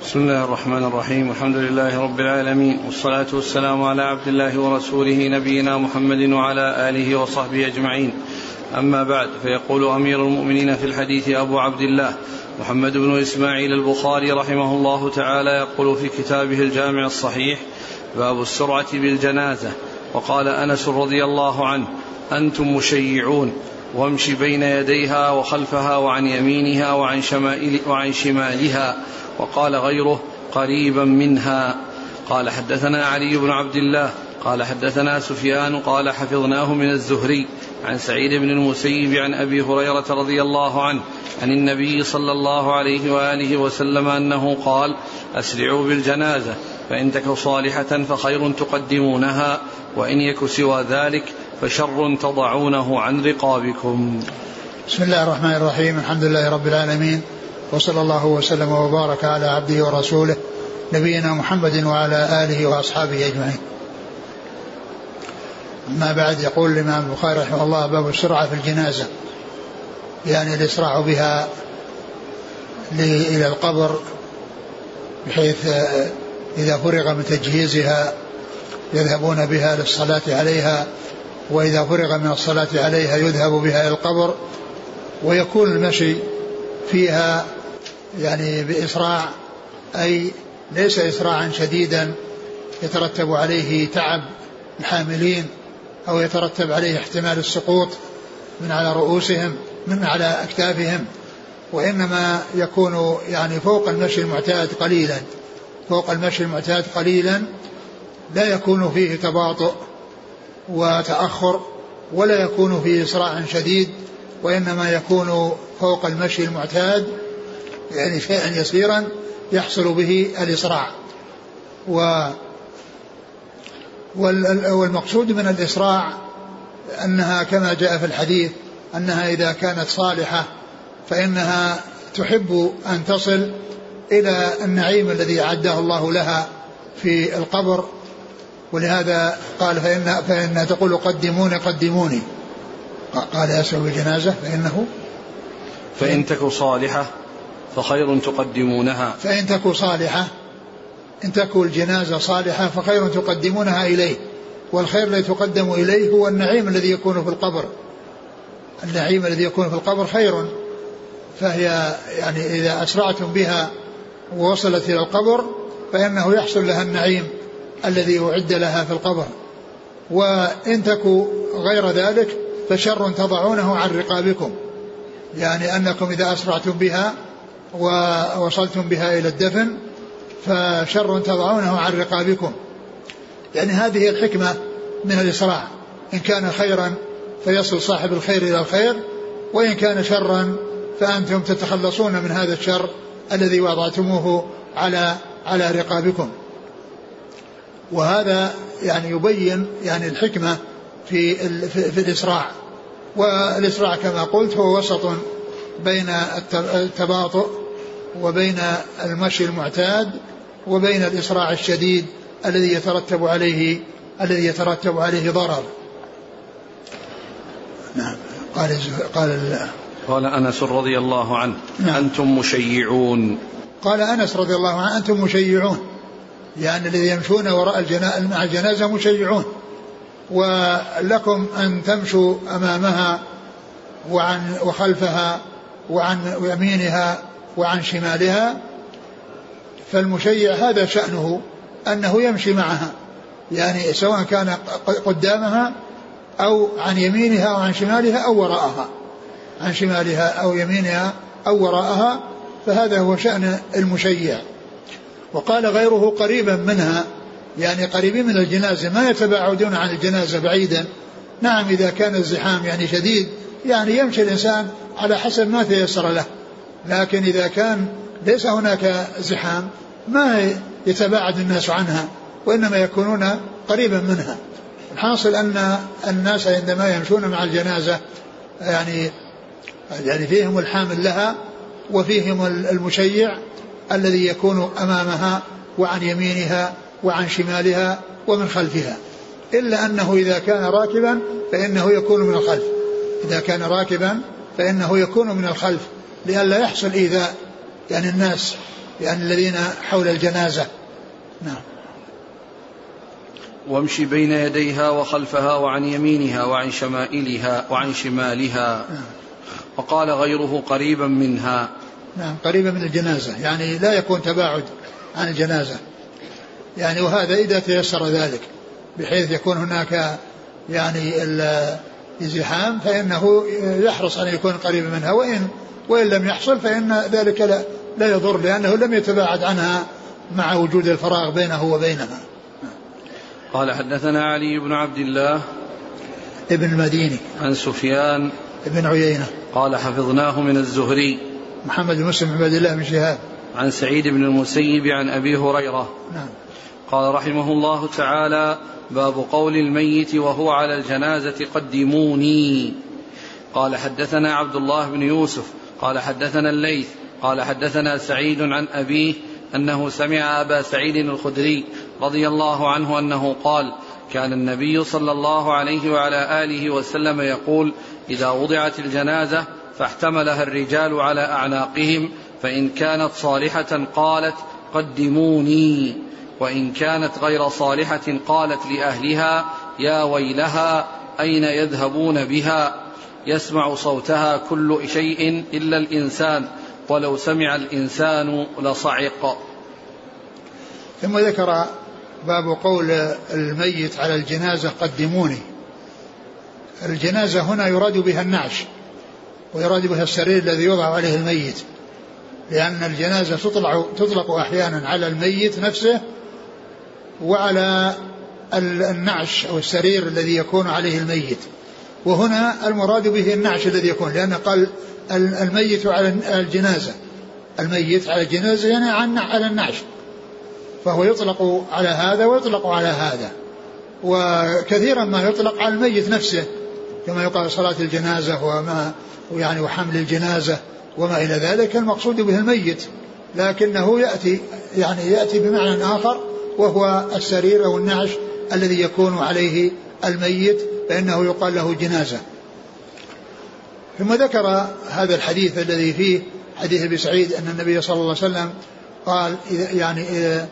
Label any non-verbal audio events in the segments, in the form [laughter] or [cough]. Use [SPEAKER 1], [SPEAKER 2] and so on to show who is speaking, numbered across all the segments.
[SPEAKER 1] بسم الله الرحمن الرحيم. الحمد لله رب العالمين. والصلاة والسلام على عبد الله ورسوله نبينا محمد وعلى آله وصحبه أجمعين. أما بعد فيقول أمير المؤمنين في الحديث أبو عبد الله محمد بن إسماعيل البخاري رحمه الله تعالى يقول في كتابه الجامع الصحيح باب السرعة بالجنازة. وقال أنس رضي الله عنه أنتم مشيعون وامش بين يديها وخلفها وعن يمينها وعن, شمائل وعن شمالها. وقال غيره قريبا منها قال حدثنا علي بن عبد الله قال حدثنا سفيان قال حفظناه من الزهري عن سعيد بن المسيب عن أبي هريرة رضي الله عنه عن النبي صلى الله عليه وآله وسلم أنه قال أسرعوا بالجنازة فإن تك صالحة فخير تقدمونها وإن يك سوى ذلك فشر تضعونه عن رقابكم.
[SPEAKER 2] بسم الله الرحمن الرحيم الحمد لله رب العالمين وصلى الله وسلم وبارك على عبده ورسوله نبينا محمد وعلى آله وأصحابه أجمعين. أما بعد يقول الإمام البخاري رحمه الله باب السرعة في الجنازة يعني الإسراع بها إلى القبر بحيث إذا فرغ من تجهيزها يذهبون بها للصلاة عليها وإذا فرغ من الصلاة عليها يذهب بها إلى القبر ويكون المشي فيها يعني بإسراع أي ليس إسراعا شديدا يترتب عليه تعب الحاملين أو يترتب عليه احتمال السقوط من على رؤوسهم من على أكتافهم وإنما يكون يعني فوق المشي المعتاد قليلا. فوق المشي المعتاد قليلا لا يكون فيه تباطؤ وتأخر ولا يكون فيه إسراع شديد وإنما يكون فوق المشي المعتاد يعني شيئا يسيرا يحصل به الإسراع. و والمقصود من الإسراع أنها كما جاء في الحديث أنها إذا كانت صالحة فإنها تحب أن تصل إلى النعيم الذي أعده الله لها في القبر. ولهذا قال فإن فإن تقول قدموني قدموني. قال يسعى بالجنازة فإنه
[SPEAKER 1] فإن تك صالحة فخير تقدمونها.
[SPEAKER 2] فإن تك صالحة إن تكون الجنازة صالحة فخير تقدمونها إليه. والخير الذي تقدم إليه هو النعيم الذي يكون في القبر. النعيم الذي يكون في القبر خير. فهي يعني إذا أسرعتم بها ووصلت إلى القبر فإنه يحصل لها النعيم الذي أعد لها في القبر. وإن تكو غير ذلك فشر تضعونه عن رقابكم. يعني أنكم إذا أسرعتم بها ووصلتم بها إلى الدفن فشر تضعونه عن رقابكم. يعني هذه الحكمة من الإسراع إن كان خيرا فيصل صاحب الخير إلى الخير وإن كان شرا فأنتم تتخلصون من هذا الشر الذي وضعتموه على على رقابكم. وهذا يعني يبين يعني الحكمة في في, في الإسراع والإسراع كما قلت هو وسط بين التباطؤ وبين المشي المعتاد وبين الإسراع الشديد الذي يترتب عليه الذي يترتب عليه ضرر.
[SPEAKER 1] نعم. قال قال قال أنس رضي الله عنه نعم. أنتم مشيعون.
[SPEAKER 2] قال أنس رضي الله عنه أنتم مشيعون. يعني الذي يمشون وراء الجنازه مع الجنازة مشيعون. ولكم أن تمشوا أمامها وعن وخلفها وعن يمينها وعن شمالها فالمشيع هذا شأنه أنه يمشي معها يعني سواء كان قدامها أو عن يمينها أو عن شمالها أو وراءها عن شمالها أو يمينها أو وراءها فهذا هو شأن المشيع. وقال غيره قريبا منها يعني قريبين من الجنازة ما يتباعدون عن الجنازة بعيدا. نعم إذا كان الزحام يعني شديد يعني يمشي الإنسان على حسب ما تيسر له. لكن إذا كان ليس هناك زحام ما يتباعد الناس عنها وإنما يكونون قريبا منها. الحاصل أن الناس عندما يمشون مع الجنازة يعني يعني فيهم الحامل لها وفيهم المشيع الذي يكون أمامها وعن يمينها وعن شمالها ومن خلفها. إلا أنه إذا كان راكبا فإنه يكون من الخلف. إذا كان راكبا فإنه يكون من الخلف لئلا يحصل إيذاء يعني الناس يعني الذين حول الجنازة. نعم.
[SPEAKER 1] وامشي بين يديها وخلفها وعن يمينها وعن شمائلها وعن شمالها. نعم. وقال غيره قريبا منها.
[SPEAKER 2] نعم قريبا من الجنازة يعني لا يكون تباعد عن الجنازة. يعني وهذا إذا تيسر ذلك بحيث يكون هناك يعني الازدحام فإنه يحرص أن يكون قريبا منها وإن وإن لم يحصل فإن ذلك لا, لا يضر لأنه لم يتباعد عنها مع وجود الفراغ بينه وبينها.
[SPEAKER 1] قال حدثنا علي بن عبد الله
[SPEAKER 2] ابن المديني.
[SPEAKER 1] عن سفيان
[SPEAKER 2] ابن عيينة.
[SPEAKER 1] قال حفظناه من الزهري
[SPEAKER 2] محمد بن مسلم عبد الله بن شهاب.
[SPEAKER 1] عن سعيد بن المسيب عن أبي هريرة
[SPEAKER 2] نعم.
[SPEAKER 1] قال رحمه الله تعالى باب قول الميت وهو على الجنازة قدموني. قال حدثنا عبد الله بن يوسف. قال حدثنا الليث. قال حدثنا سعيد عن أبيه أنه سمع أبا سعيد الخدري رضي الله عنه أنه قال كان النبي صلى الله عليه وعلى آله وسلم يقول إذا وضعت الجنازة فاحتملها الرجال على أعناقهم فإن كانت صالحة قالت قدموني. وإن كانت غير صالحة قالت لأهلها يا ويلها أين يذهبون بها؟ يسمع صوتها كل شيء إلا الإنسان ولو سمع الإنسان لصعق.
[SPEAKER 2] ثم ذكر باب قول الميت على الجنازة قدموني الجنازة هنا يراد بها النعش ويراد بها السرير الذي يوضع عليه الميت لأن الجنازة تطلع تطلق أحيانا على الميت نفسه وعلى النعش أو السرير الذي يكون عليه الميت. وهنا المراد به النعش الذي يكون لأن قال الميت على الجنازة. الميت على الجنازة يعني على النعش. فهو يطلق على هذا ويطلق على هذا. وكثيرا ما يطلق على الميت نفسه كما يقال صلاة الجنازة وما يعني وحمل الجنازة وما إلى ذلك. المقصود به الميت لكنه يأتي يعني يأتي بمعنى آخر وهو السرير أو النعش الذي يكون عليه الميت فإنه يقال له جنازة. ثم ذكر هذا الحديث الذي فيه حديث أبي سعيد أن النبي صلى الله عليه وسلم قال يعني إذا,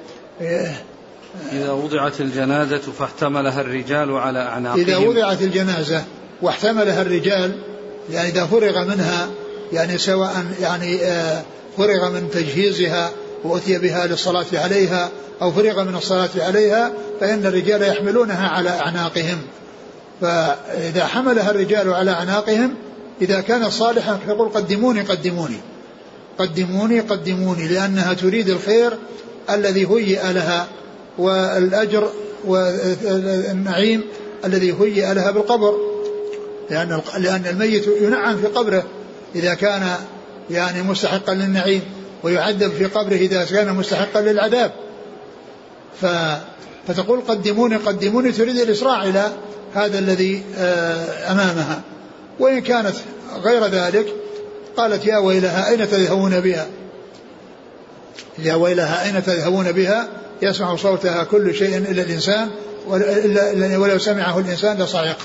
[SPEAKER 1] إذا وضعت الجنازة فاحتملها الرجال على أعناقهم.
[SPEAKER 2] إذا وضعت الجنازة واحتملها الرجال يعني إذا فرغ منها يعني سواء يعني آه، فرغ من تجهيزها وأتي بها للصلاة عليها أو فرغ من الصلاة عليها فإن الرجال يحملونها على أعناقهم. فإذا حملها الرجال على أعناقهم إذا كانت صالحة فيقول قدموني قدموني. قدموني قدموني لأنها تريد الخير الذي هيئ لها والأجر والنعيم الذي هيئ لها بالقبر. لأن لأن الميت ينعم في قبره إذا كان يعني مستحقا للنعيم. ويعذب في قبره إذا كان مستحقا للعذاب. ف فتقول قدموني قدموني تريد الإسراع إلى هذا الذي آه، أمامها. وإن كانت غير ذلك قالت يا ويلها أين تذهبون بها؟ يا ويلها أين تذهبون بها؟ يسمع صوتها كل شيء إلا الإنسان ولو سمعه الإنسان لصعق.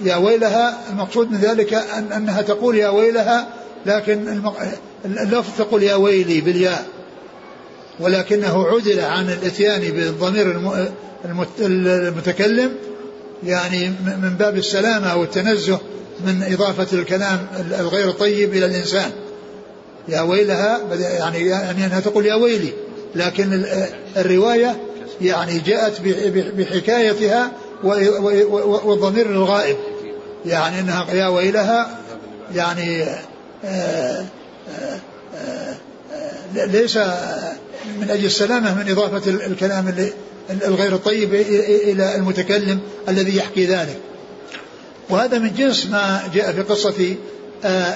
[SPEAKER 2] يا ويلها المقصود من ذلك أن أنها تقول يا ويلها لكن اللفظ تقول يا ويلي بالياء ولكنه عدل عن الإتيان بالضمير المتكلم يعني من باب السلامة والتنزه من إضافة الكلام الغير طيب إلى الإنسان. يا ويلها يعني يعني أنها تقول يا ويلي لكن الرواية يعني جاءت بحكايتها والضمير الغائب يعني أنها يا ويلها يعني ليس من أجل السلامة من إضافة الكلام الغير الطيب إلى المتكلم الذي يحكي ذلك. وهذا من جنس ما جاء في قصة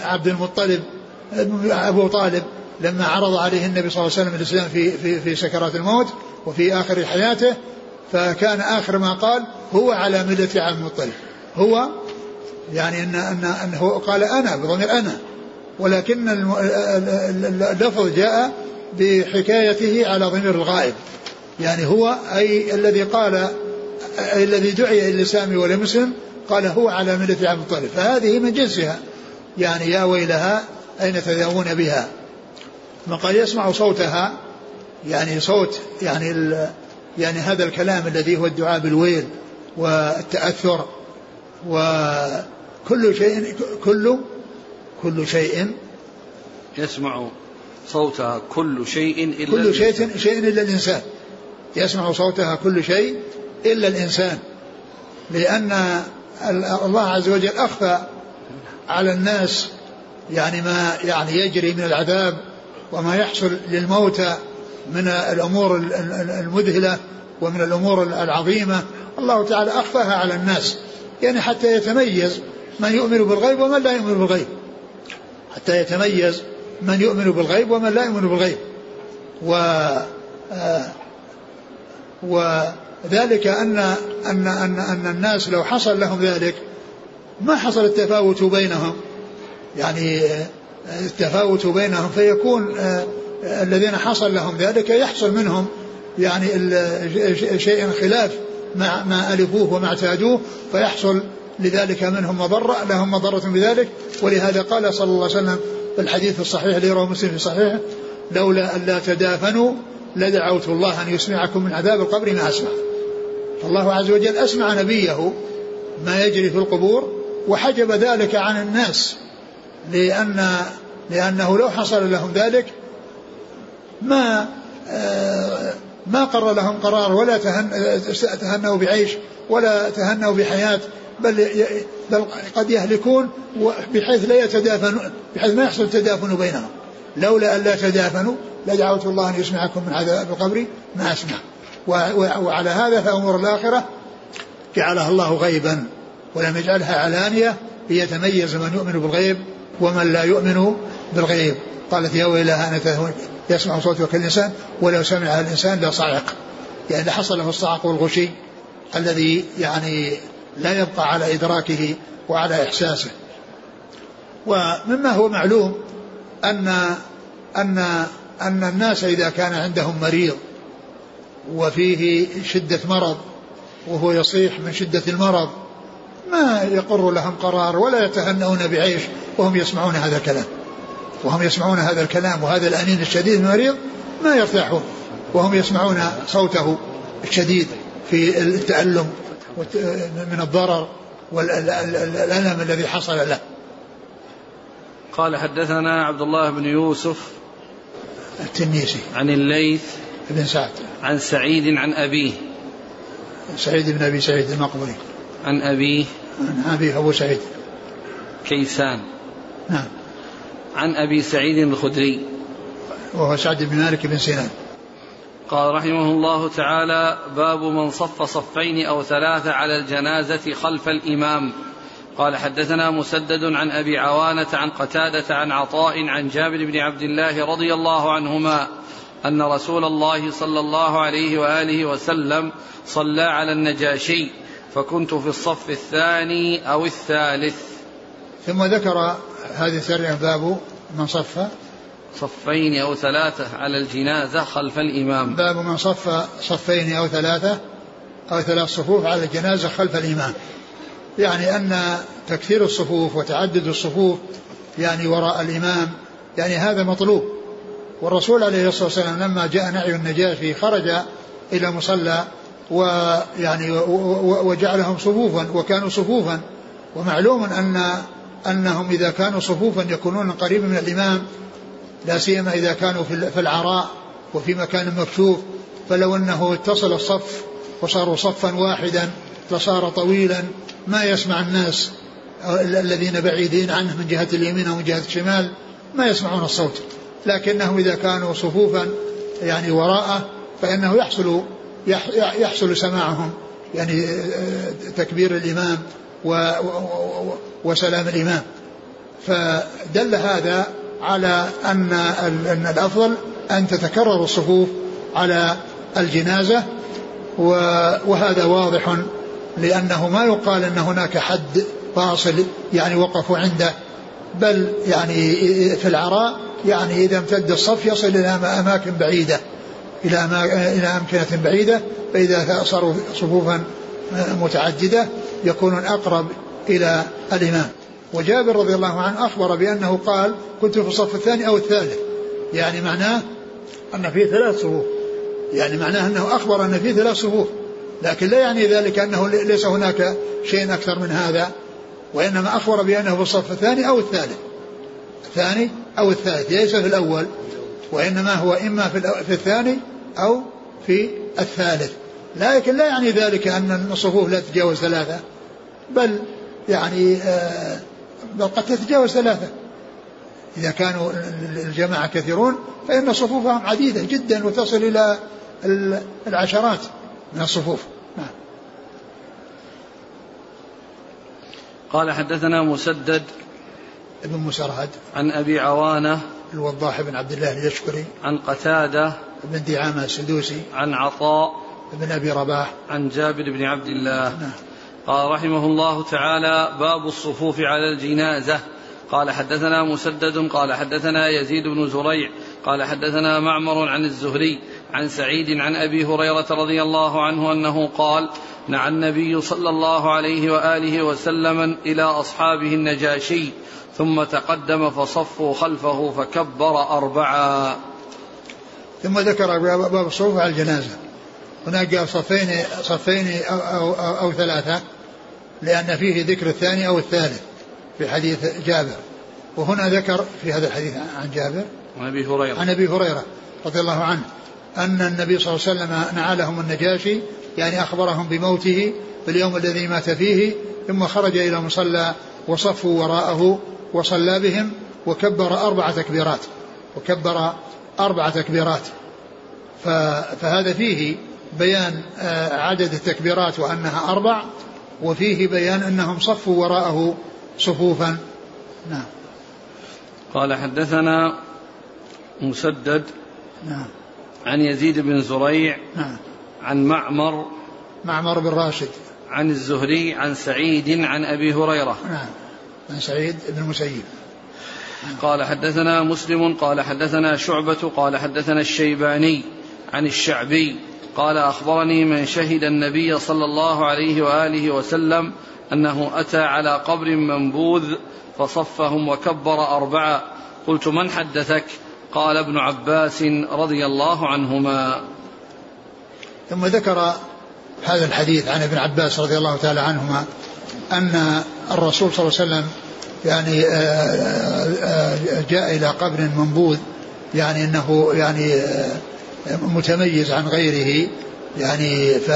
[SPEAKER 2] عبد المطلب أبو طالب لما عرض عليه النبي صلى الله عليه وسلم الإسلام في, في, في سكرات الموت وفي آخر حياته فكان آخر ما قال هو على ملة عبد المطلب. هو يعني أن أن أنه قال أنا بضمير أنا. ولكن اللفظ جاء بحكايته على ضمير الغائب. يعني هو أي الذي قال أي الذي دعي إلى الإسلام ولم يسلم قال هو على ملة عبد المطلب. فهذه من جنسها. يعني يا ويلها أين تذهبون بها؟ ثم قال يسمع صوتها. يعني صوت يعني يعني هذا الكلام الذي هو الدعاء بالويل والتأثر وكل شيء كل كل شيء
[SPEAKER 1] يسمع صوتها كل شيء إلا
[SPEAKER 2] كل شيء شيء إلا الإنسان. يسمع صوتها كل شيء إلا الإنسان. لأن الله عز وجل أخفى على الناس يعني ما يعني يجري من العذاب وما يحصل للموتى من الأمور المذهلة ومن الأمور العظيمة. الله تعالى أخفاها على الناس. يعني حتى يتميز من يؤمن بالغيب ومن لا يؤمن بالغيب. حتى يتميز من يؤمن بالغيب ومن لا يؤمن بالغيب. و آه وذلك أن أن أن أن الناس لو حصل لهم ذلك ما حصل التفاوت بينهم. يعني التفاوت بينهم فيكون آه، الذين حصل لهم ذلك يحصل منهم يعني شيء خلاف ما ما ألفوه وما اعتادوه فيحصل لذلك منهم مضرة؟ لهم مضرة بذلك. ولهذا قال صلى الله عليه وسلم في الحديث الصحيح الذي رواه مسلم في صحيحه لولا أن لا تدافنوا لدعوت الله أن يسمعكم من عذاب القبر ما أسمع. فالله عز وجل أسمع نبيه ما يجري في القبور وحجب ذلك عن الناس لأن لأنه لو حصل لهم ذلك ما آه، ما قرر لهم قرار ولا تهنوا بعيش ولا تهنوا بحياة بل بل قد يهلكون بحيث لا يتدافنون بحيث ما يحصل تدافن بينهم. لولا أن لا تدافنوا لدعوت الله أن يسمعكم من عذاب القبر ما أسمع. وعلى هذا فأمور الآخرة جعلها الله غيبا ولم يجعلها علانية ليتميز من يؤمن بالغيب ومن لا يؤمن بالغيب. قالت يا ويلها أنا يسمع صوتك الإنسان ولو سمعها الإنسان لصعق. يعني لحصل له الصعق والغشي الذي يعني لا يبقى على إدراكه وعلى إحساسه. ومما هو معلوم أن أن أن الناس إذا كان عندهم مريض وفيه شدة مرض وهو يصيح من شدة المرض ما يقر لهم قرار ولا يتهنؤون بعيش وهم يسمعون هذا الكلام. وهم يسمعون هذا الكلام وهذا الأنين الشديد المريض ما يرتاحون. وهم يسمعون صوته الشديد في التألم من الضرر والألم الذي حصل له.
[SPEAKER 1] قال حدثنا عبد الله بن يوسف
[SPEAKER 2] التنيسي.
[SPEAKER 1] عن الليث
[SPEAKER 2] بن سعد.
[SPEAKER 1] عن سعيد عن أبيه.
[SPEAKER 2] سعيد بن أبي سعيد المقبري.
[SPEAKER 1] عن أبيه.
[SPEAKER 2] عن أبيه أبو سعيد.
[SPEAKER 1] كيسان.
[SPEAKER 2] نعم.
[SPEAKER 1] عن أبي سعيد الخدري.
[SPEAKER 2] وهو سعد بن مالك بن سنان
[SPEAKER 1] قال رحمه الله تعالى باب من صف صفين أو ثلاثة على الجنازة خلف الإمام. قال حدثنا مسدد عن أبي عوانة عن قتادة عن عطاء عن جابر بن عبد الله رضي الله عنهما أن رسول الله صلى الله عليه وآله وسلم صلى على النجاشي فكنت في الصف الثاني أو الثالث.
[SPEAKER 2] ثم ذكر هذه السرية باب من صف
[SPEAKER 1] صفين أو ثلاثة على الجنازة خلف الإمام.
[SPEAKER 2] باب من صف صفين أو ثلاثة أو ثلاث صفوف على الجنازة خلف الإمام. يعني أن تكثير الصفوف وتعدد الصفوف يعني وراء الإمام يعني هذا مطلوب. والرسول عليه الصلاة والسلام لما جاء نعي النجاشي خرج إلى المصلى ويعني وجعلهم صفوفا وكانوا صفوفا. ومعلوم أن أنهم إذا كانوا صفوفا يكونون قريبا من الإمام لا سيما إذا كانوا في العراء وفي مكان مكشوف فلو أنه اتصل الصف وصاروا صفا واحدا لصار طويلا ما يسمع الناس الذين بعيدين عنه من جهة اليمين أو من جهة الشمال ما يسمعون الصوت. لكنهم إذا كانوا صفوفا يعني وراءه فإنه يحصل يحصل سماعهم يعني تكبير الإمام وسلام الإمام. فدل هذا على أن الأفضل أن تتكرر الصفوف على الجنازة وهذا واضح لأنه ما يقال أن هناك حد فاصل يعني وقفوا عنده بل يعني في العراء يعني إذا امتد الصف يصل إلى أماكن بعيدة إلى إلى أمكنة بعيدة فإذا صاروا صفوفا متعددة يكونون أقرب إلى الإمام. وجابر رضي الله عنه أخبر بأنه قال كنت في الصف الثاني أو الثالث. يعني معناه أن في ثلاث صفوف. يعني معناه أنه أخبر أن في ثلاث صفوف. لكن لا يعني ذلك أنه ليس هناك شيء أكثر من هذا وإنما أخبر بأنه في الصف الثاني أو الثالث. الثاني أو الثالث ليس في الأول. وإنما هو إما في الثاني أو في الثالث. لكن لا يعني ذلك أن الصفوف لا تتجاوز ثلاثة. بل يعني آه، بل قد تتجاوز ثلاثة إذا كانوا الجماعة كثيرون فإن صفوفهم عديدة جدا وتصل إلى العشرات من الصفوف نعم.
[SPEAKER 1] قال حدثنا مسدد
[SPEAKER 2] ابن مسرهد
[SPEAKER 1] عن أبي عوانة
[SPEAKER 2] الوضاح بن عبد الله اليشكري
[SPEAKER 1] عن قتادة
[SPEAKER 2] بن دعامة السدوسي
[SPEAKER 1] عن عطاء
[SPEAKER 2] بن أبي رباح
[SPEAKER 1] عن جابر بن عبد الله
[SPEAKER 2] نعم.
[SPEAKER 1] قال رحمه الله تعالى باب الصفوف على الجنازة. قال حدثنا مسدد قال حدثنا يزيد بن زريع قال حدثنا معمر عن الزهري عن سعيد عن أبي هريرة رضي الله عنه أنه قال نعى النبي صلى الله عليه وآله وسلم إلى أصحابه النجاشي ثم تقدم فصفوا خلفه فكبر أربعا.
[SPEAKER 2] ثم ذكر باب الصفوف على الجنازة. هناك صفين صفين أو, أو, أو, أو ثلاثة. لأن فيه ذكر الثاني أو الثالث في حديث جابر. وهنا ذكر في هذا الحديث عن جابر
[SPEAKER 1] عن أبي هريرة.
[SPEAKER 2] عن أبي هريرة رضي الله عنه أن النبي صلى الله عليه وسلم نعى لهم النجاشي يعني أخبرهم بموته في اليوم الذي مات فيه ثم خرج إلى مصلى وصفوا وراءه وصلى بهم وكبر أربع تكبيرات وكبر أربع تكبيرات. فهذا فيه بيان آه، عدد التكبيرات وأنها أربع وفيه بيان أنهم صفوا وراءه صفوفا. نعم.
[SPEAKER 1] قال حدثنا مسدد
[SPEAKER 2] نعم.
[SPEAKER 1] عن يزيد بن زريع
[SPEAKER 2] نعم.
[SPEAKER 1] عن معمر
[SPEAKER 2] معمر بن راشد.
[SPEAKER 1] عن الزهري عن سعيد عن أبي هريرة.
[SPEAKER 2] نعم. عن سعيد بن المسيب.
[SPEAKER 1] قال حدثنا مسلم قال حدثنا شعبة قال حدثنا الشيباني عن الشعبي قال أخبرني من شهد النبي صلى الله عليه وآله وسلم أنه أتى على قبر منبوذ فصفهم وكبر أربعة. قلت من حدثك؟ قال ابن عباس رضي الله عنهما.
[SPEAKER 2] ثم ذكر هذا الحديث عن ابن عباس رضي الله تعالى عنهما أن الرسول صلى الله عليه وسلم يعني آه، آه، آه، جاء إلى قبر منبوذ يعني أنه يعني متميز عن غيره يعني ف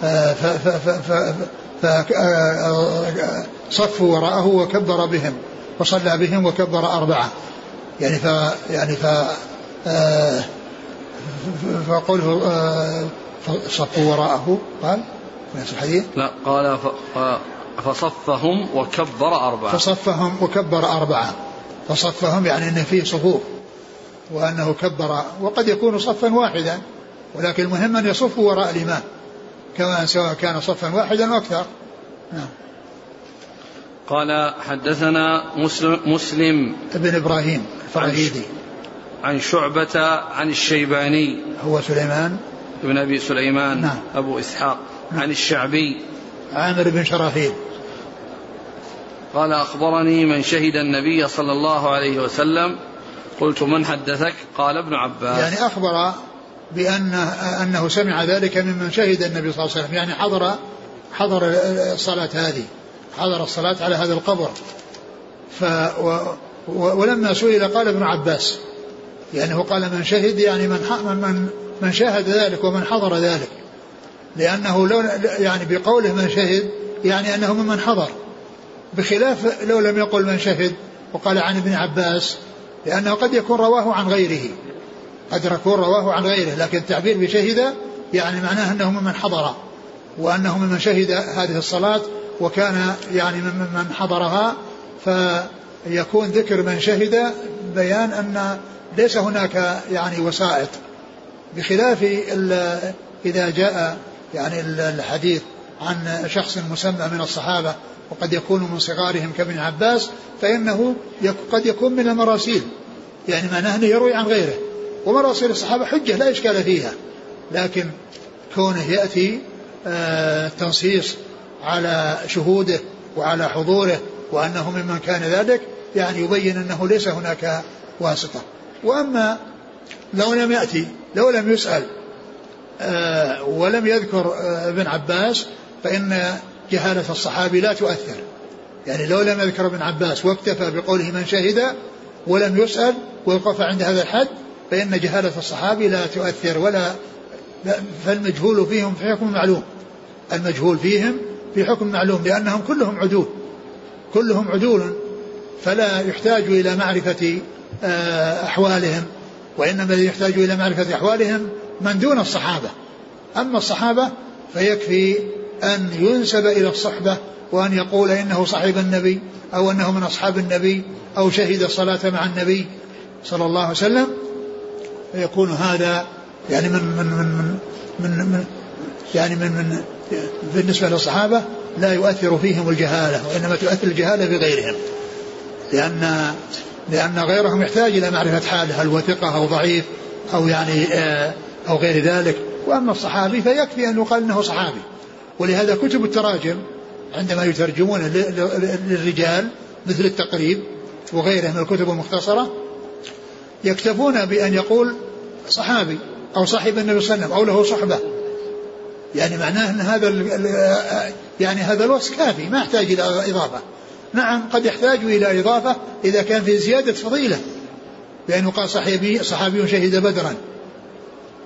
[SPEAKER 2] ف ف ف ف صفوا وراءه وكبر بهم وصلى بهم وكبر أربعة. يعني ف يعني ف فقوله صفوا وراءه. قال؟
[SPEAKER 1] في الحديث لا قال فصفهم وكبر أربعة.
[SPEAKER 2] فصفهم وكبر أربعة. فصفهم يعني أن فيه صفوف. وأنه كبر وقد يكون صفا واحدا ولكن المهم أن يصفوا وراء الإمام كما سواء كان صفا واحدا أو نعم.
[SPEAKER 1] قال حدثنا مسلم, مسلم
[SPEAKER 2] ابن إبراهيم الفراهيدي
[SPEAKER 1] عن شعبة عن الشيباني.
[SPEAKER 2] هو سليمان.
[SPEAKER 1] ابن أبي سليمان. نعم. أبو إسحاق. نعم. عن الشعبي.
[SPEAKER 2] عامر بن شراحيل.
[SPEAKER 1] قال أخبرني من شهد النبي صلى الله عليه وسلم قلت من حدثك؟ قال ابن عباس.
[SPEAKER 2] يعني أخبر بأن أنه سمع ذلك ممن شهد النبي صلى الله عليه وسلم. يعني حضر حضر الصلاة هذه. حضر الصلاة على هذا القبر. ف و ولما سئل قال ابن عباس. يعني هو قال من شهد يعني من من من شاهد ذلك ومن حضر ذلك. لأنه لو يعني بقوله من شهد يعني أنه ممن حضر. بخلاف لو لم يقل من شهد وقال عن ابن عباس لأنه قد يكون رواه عن غيره. قد يكون رواه عن غيره لكن التعبير بشهد يعني معناه أنه ممن حضر وأنه ممن شهد هذه الصلاة وكان يعني ممن حضرها. فيكون ذكر من شهد بيان أن ليس هناك يعني وسائط. بخلاف إذا جاء يعني الحديث عن شخص مسمى من الصحابة وقد يكون من صغارهم كابن عباس فإنه قد يكون من المراسيل. يعني معناه أنه يروي عن غيره. ومراسيل الصحابة حجة لا إشكال فيها. لكن كونه يأتي آه، تنصيص على شهوده وعلى حضوره وأنه ممن كان ذلك يعني يبين أنه ليس هناك واسطة. وأما لو لم يأتي لو لم يسأل آه، ولم يذكر آه، ابن عباس فإن جهالة الصحابي لا تؤثر. يعني لو لم يذكر ابن عباس واكتفى بقوله من شهد ولم يسأل ووقف عند هذا الحد فإن جهالة الصحابي لا تؤثر ولا فالمجهول فيهم في حكم معلوم. المجهول فيهم في حكم معلوم لأنهم كلهم عدول. كلهم عدول فلا يحتاج إلى معرفة آه، أحوالهم وإنما الذي يحتاج إلى معرفة أحوالهم من دون الصحابة. أما الصحابة فيكفي أن ينسب إلى الصحبة وأن يقول إنه صاحب النبي أو أنه من أصحاب النبي أو شهد الصلاة مع النبي صلى الله عليه وسلم. فيكون هذا يعني من من من من, من, من يعني من من بالنسبة للصحابة لا يؤثر فيهم الجهالة وإنما تؤثر الجهالة بغيرهم. لأن لأن غيرهم يحتاج إلى معرفة حاله هل هو ثقة أو ضعيف أو يعني آه، أو غير ذلك. وأما الصحابي فيكفي أن يقال أنه صحابي. ولهذا كتب التراجم عندما يترجمون للرجال مثل التقريب وغيره من الكتب المختصرة يكتفون بأن يقول صحابي أو صاحب النبي صلى الله عليه وسلم أو له صحبة. يعني معناه أن هذا يعني هذا الوصف كافي ما يحتاج إلى إضافة. نعم قد يحتاج إلى إضافة إذا كان في زيادة فضيلة. لأنه قال صحابي صحابي شهد بدرا.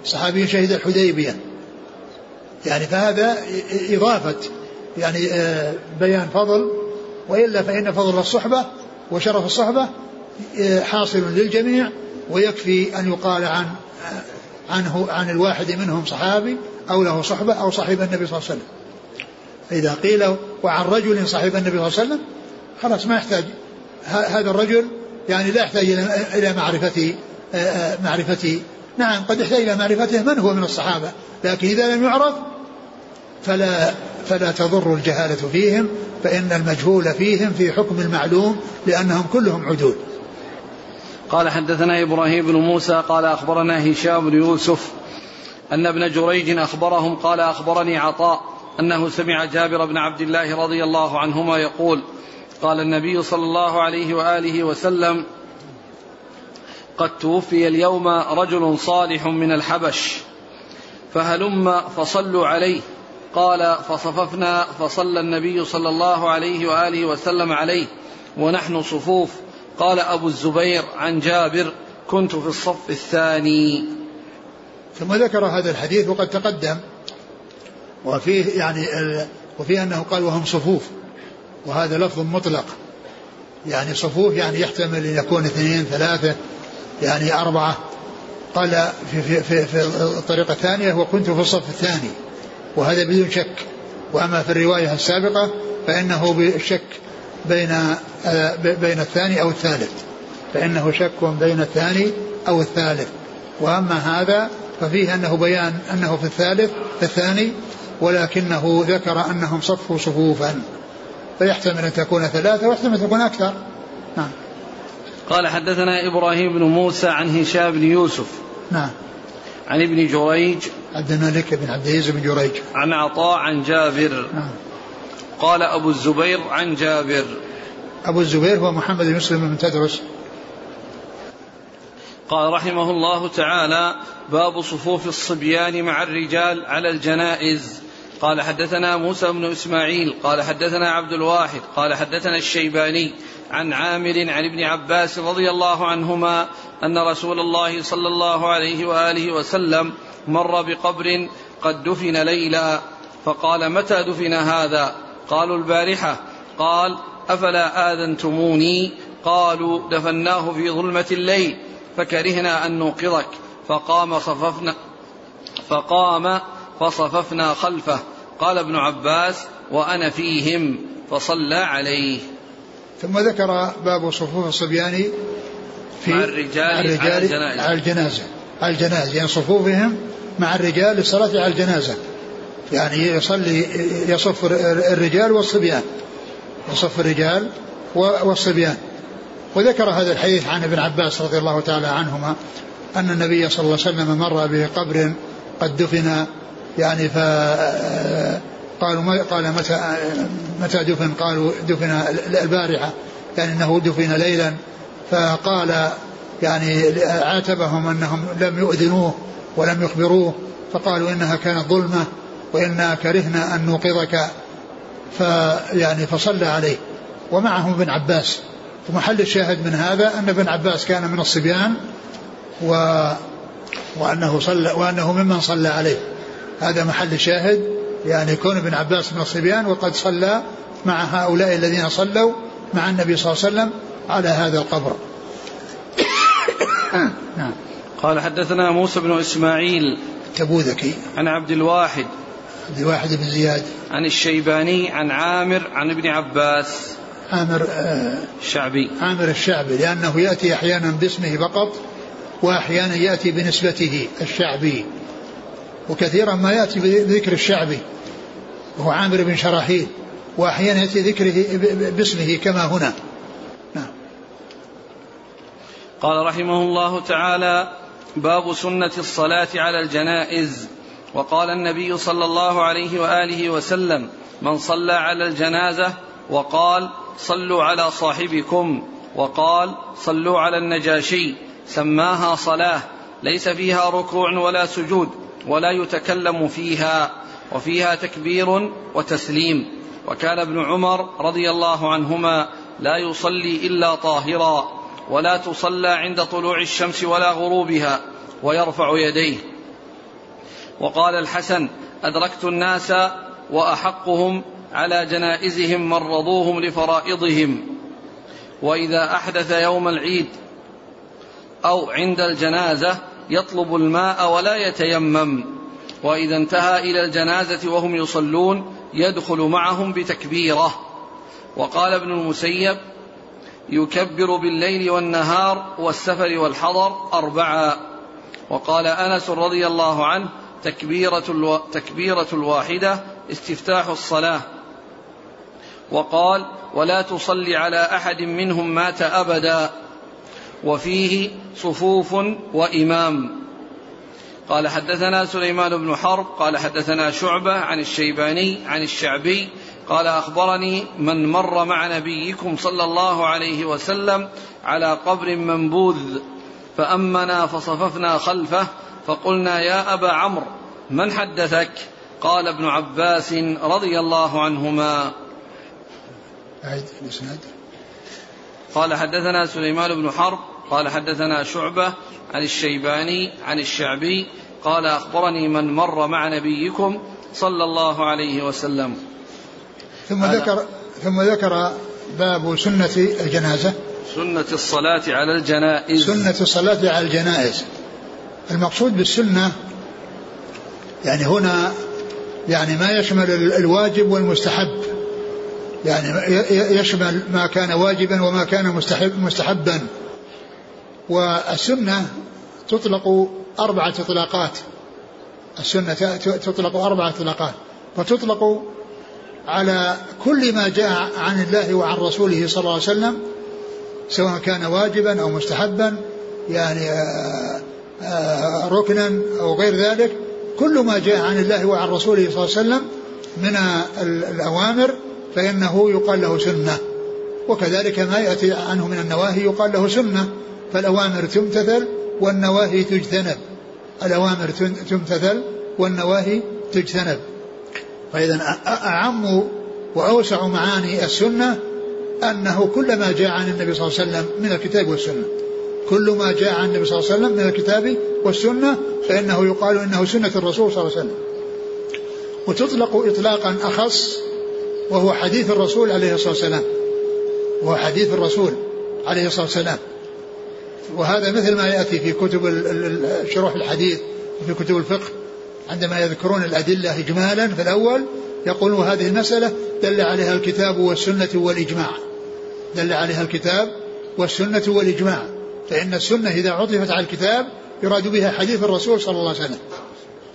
[SPEAKER 2] صحابي شهد الحديبية. يعني فهذا إضافة يعني آه، بيان فضل وإلا فإن فضل الصحبة وشرف الصحبة آه، حاصل للجميع ويكفي أن يقال عن عنه عن الواحد منهم صحابي أو له صحبة أو صاحب النبي صلى الله عليه وسلم. إذا قيل وعن رجل صاحب النبي صلى الله عليه وسلم خلاص ما يحتاج. هذا الرجل يعني لا يحتاج إلى معرفة آه، آه، معرفة نعم قد يحتاج إلى معرفته من هو من الصحابة لكن إذا لم يعرف فلا فلا تضر الجهالة فيهم فإن المجهول فيهم في حكم المعلوم لأنهم كلهم عدول.
[SPEAKER 1] قال حدثنا إبراهيم بن موسى قال أخبرنا هشام بن يوسف أن ابن جريج أخبرهم قال أخبرني عطاء أنه سمع جابر بن عبد الله رضي الله عنهما يقول قال النبي صلى الله عليه وآله وسلم قد توفي اليوم رجل صالح من الحبش فهلم فصلوا عليه قال فصففنا فصلى النبي صلى الله عليه وآله وسلم عليه ونحن صفوف. قال أبو الزبير عن جابر كنت في الصف الثاني.
[SPEAKER 2] ثم ذكر هذا الحديث وقد تقدم وفيه يعني وفيه أنه قال وهم صفوف وهذا لفظ مطلق. يعني صفوف يعني يحتمل أن يكون اثنين ثلاثة يعني أربعة. قال في في في, في الطريقة الثانية وكنت في الصف الثاني. وهذا بدون شك. وأما في الرواية السابقة فإنه بالشك بين آه، بين الثاني أو الثالث. فإنه شك بين الثاني أو الثالث. وأما هذا ففيه أنه بيان أنه في الثالث في الثاني ولكنه ذكر أنهم صفوا صفوفا. فيحتمل أن تكون ثلاثة ويحتمل أن تكون أكثر. نعم.
[SPEAKER 1] قال حدثنا إبراهيم بن موسى عن هشام بن يوسف.
[SPEAKER 2] نعم.
[SPEAKER 1] عن ابن جريج
[SPEAKER 2] عبد الملك بن عبد العزيز بن جريج.
[SPEAKER 1] عن عطاء عن جابر. نعم. قال أبو الزبير عن جابر.
[SPEAKER 2] أبو الزبير هو محمد بن مسلم بن تدرس.
[SPEAKER 1] قال رحمه الله تعالى باب صفوف الصبيان مع الرجال على الجنائز. قال حدثنا موسى بن إسماعيل قال حدثنا عبد الواحد قال حدثنا الشيباني عن عامر عن ابن عباس رضي الله عنهما أن رسول الله صلى الله عليه وآله وسلم مر بقبر قد دفن ليلا فقال متى دفن هذا؟ قالوا البارحة. قال أفلا آذنتموني؟ قالوا دفناه في ظلمة الليل فكرهنا أن نوقظك. فقام صففنا فقام فصففنا خلفه. قال ابن عباس وأنا فيهم فصلى عليه.
[SPEAKER 2] ثم ذكر باب صفوف الصبيان
[SPEAKER 1] في مع الرجال, الرجال على الجنازة.
[SPEAKER 2] على الجنازة. على الجنازة. يعني صفوفهم مع الرجال للصلاة على الجنازة. يعني يصلي يصف الرجال والصبيان. يصف الرجال والصبيان. وذكر هذا الحديث عن ابن عباس رضي الله تعالى عنهما أن النبي صلى الله عليه وسلم مر بقبر قد دفن. يعني ف قالوا قال متى متى دفن؟ قالوا دفن البارحة. يعني أنه دفن ليلا. فقال يعني عاتبهم أنهم لم يؤذنوه ولم يخبروه فقالوا إنها كانت ظلمة وإنا كرهنا أن نوقظك فيعني فصلى عليه. ومعهم ابن عباس. ومحل الشاهد من هذا أن ابن عباس كان من الصبيان و وأنه صلى وأنه ممن صلى عليه. هذا محل الشاهد يعني كون ابن عباس من الصبيان وقد صلى مع هؤلاء الذين صلوا مع النبي صلى الله عليه وسلم على هذا القبر. [coughs]
[SPEAKER 1] نعم. قال حدثنا موسى بن إسماعيل
[SPEAKER 2] تبوذكي.
[SPEAKER 1] عن عبد الواحد.
[SPEAKER 2] عبد الواحد بن زياد.
[SPEAKER 1] عن الشيباني عن عامر عن ابن عباس.
[SPEAKER 2] عامر
[SPEAKER 1] الشعبي
[SPEAKER 2] آه عامر الشعبي لأنه يأتي أحيانا باسمه فقط وأحيانا يأتي بنسبته الشعبي. وكثيرا ما يأتي بذكر الشعبي وهو عامر بن شراحيل وأحيانا يأتي ذكره باسمه كما هنا.
[SPEAKER 1] قال رحمه الله تعالى باب سنة الصلاة على الجنائز. وقال النبي صلى الله عليه وآله وسلم من صلى على الجنازة وقال صلوا على صاحبكم وقال صلوا على النجاشي سماها صلاة. ليس فيها ركوع ولا سجود ولا يتكلم فيها وفيها تكبير وتسليم. وكان ابن عمر رضي الله عنهما لا يصلي إلا طاهرا. ولا تصلى عند طلوع الشمس ولا غروبها ويرفع يديه. وقال الحسن أدركت الناس وأحقهم على جنائزهم من رضوهم لفرائضهم. وإذا أحدث يوم العيد أو عند الجنازة يطلب الماء ولا يتيمم. وإذا انتهى إلى الجنازة وهم يصلون يدخل معهم بتكبيره. وقال ابن المسيب يكبر بالليل والنهار والسفر والحضر اربعا وقال أنس رضي الله عنه تكبيرة ألو... تكبيرة الواحدة استفتاح الصلاة. وقال ولا تصلي على أحد منهم مات أبدا. وفيه صفوف وإمام. قال حدثنا سليمان بن حرب قال حدثنا شعبة عن الشيباني عن الشعبي قال أخبرني من مر مع نبيكم صلى الله عليه وسلم على قبر منبوذ فأمنا فصففنا خلفه فقلنا يا أبا عمرو من حدثك؟ قال ابن عباس رضي الله عنهما. قال حدثنا سليمان بن حرب قال حدثنا شعبة عن الشيباني عن الشعبي قال أخبرني من مر مع نبيكم صلى الله عليه وسلم.
[SPEAKER 2] ثم ذكر ثم ذكر باب سنة الجنازة.
[SPEAKER 1] سنة الصلاة على الجنائز.
[SPEAKER 2] سنة الصلاة على الجنائز. المقصود بالسنة يعني هنا يعني ما يشمل الواجب والمستحب. يعني يشمل ما كان واجبا وما كان مستحب مستحبا. والسنة تطلق أربعة إطلاقات. السنة تطلق أربعة إطلاقات. وتطلق على كل ما جاء عن الله وعن رسوله صلى الله عليه وسلم سواء كان واجبا أو مستحبا يعني آه، آه، ركنا أو غير ذلك كل ما جاء عن الله وعن رسوله صلى الله عليه وسلم من الأوامر فإنه يقال له سنة. وكذلك ما يأتي عنه من النواهي يقال له سنة. فالأوامر تمتثل والنواهي تجتنب. الأوامر تمتثل والنواهي تجتنب. فإذا أعم وأوسع معاني السنة أنه كل ما جاء عن النبي صلى الله عليه وسلم من الكتاب والسنة. كل ما جاء عن النبي صلى الله عليه وسلم من الكتاب والسنة فإنه يقال إنه سنة الرسول صلى الله عليه وسلم. وتطلق إطلاقا أخص وهو حديث الرسول عليه الصلاة والسلام. وهو حديث الرسول عليه الصلاة والسلام. وهذا مثل ما يأتي في كتب شروح الحديث وفي كتب الفقه. عندما يذكرون الأدلة إجمالا في الأول يقولون هذه المسألة دل عليها الكتاب والسنة والإجماع. دل عليها الكتاب والسنة والإجماع. فإن السنة إذا عطفت على الكتاب يراد بها حديث الرسول صلى الله عليه وسلم.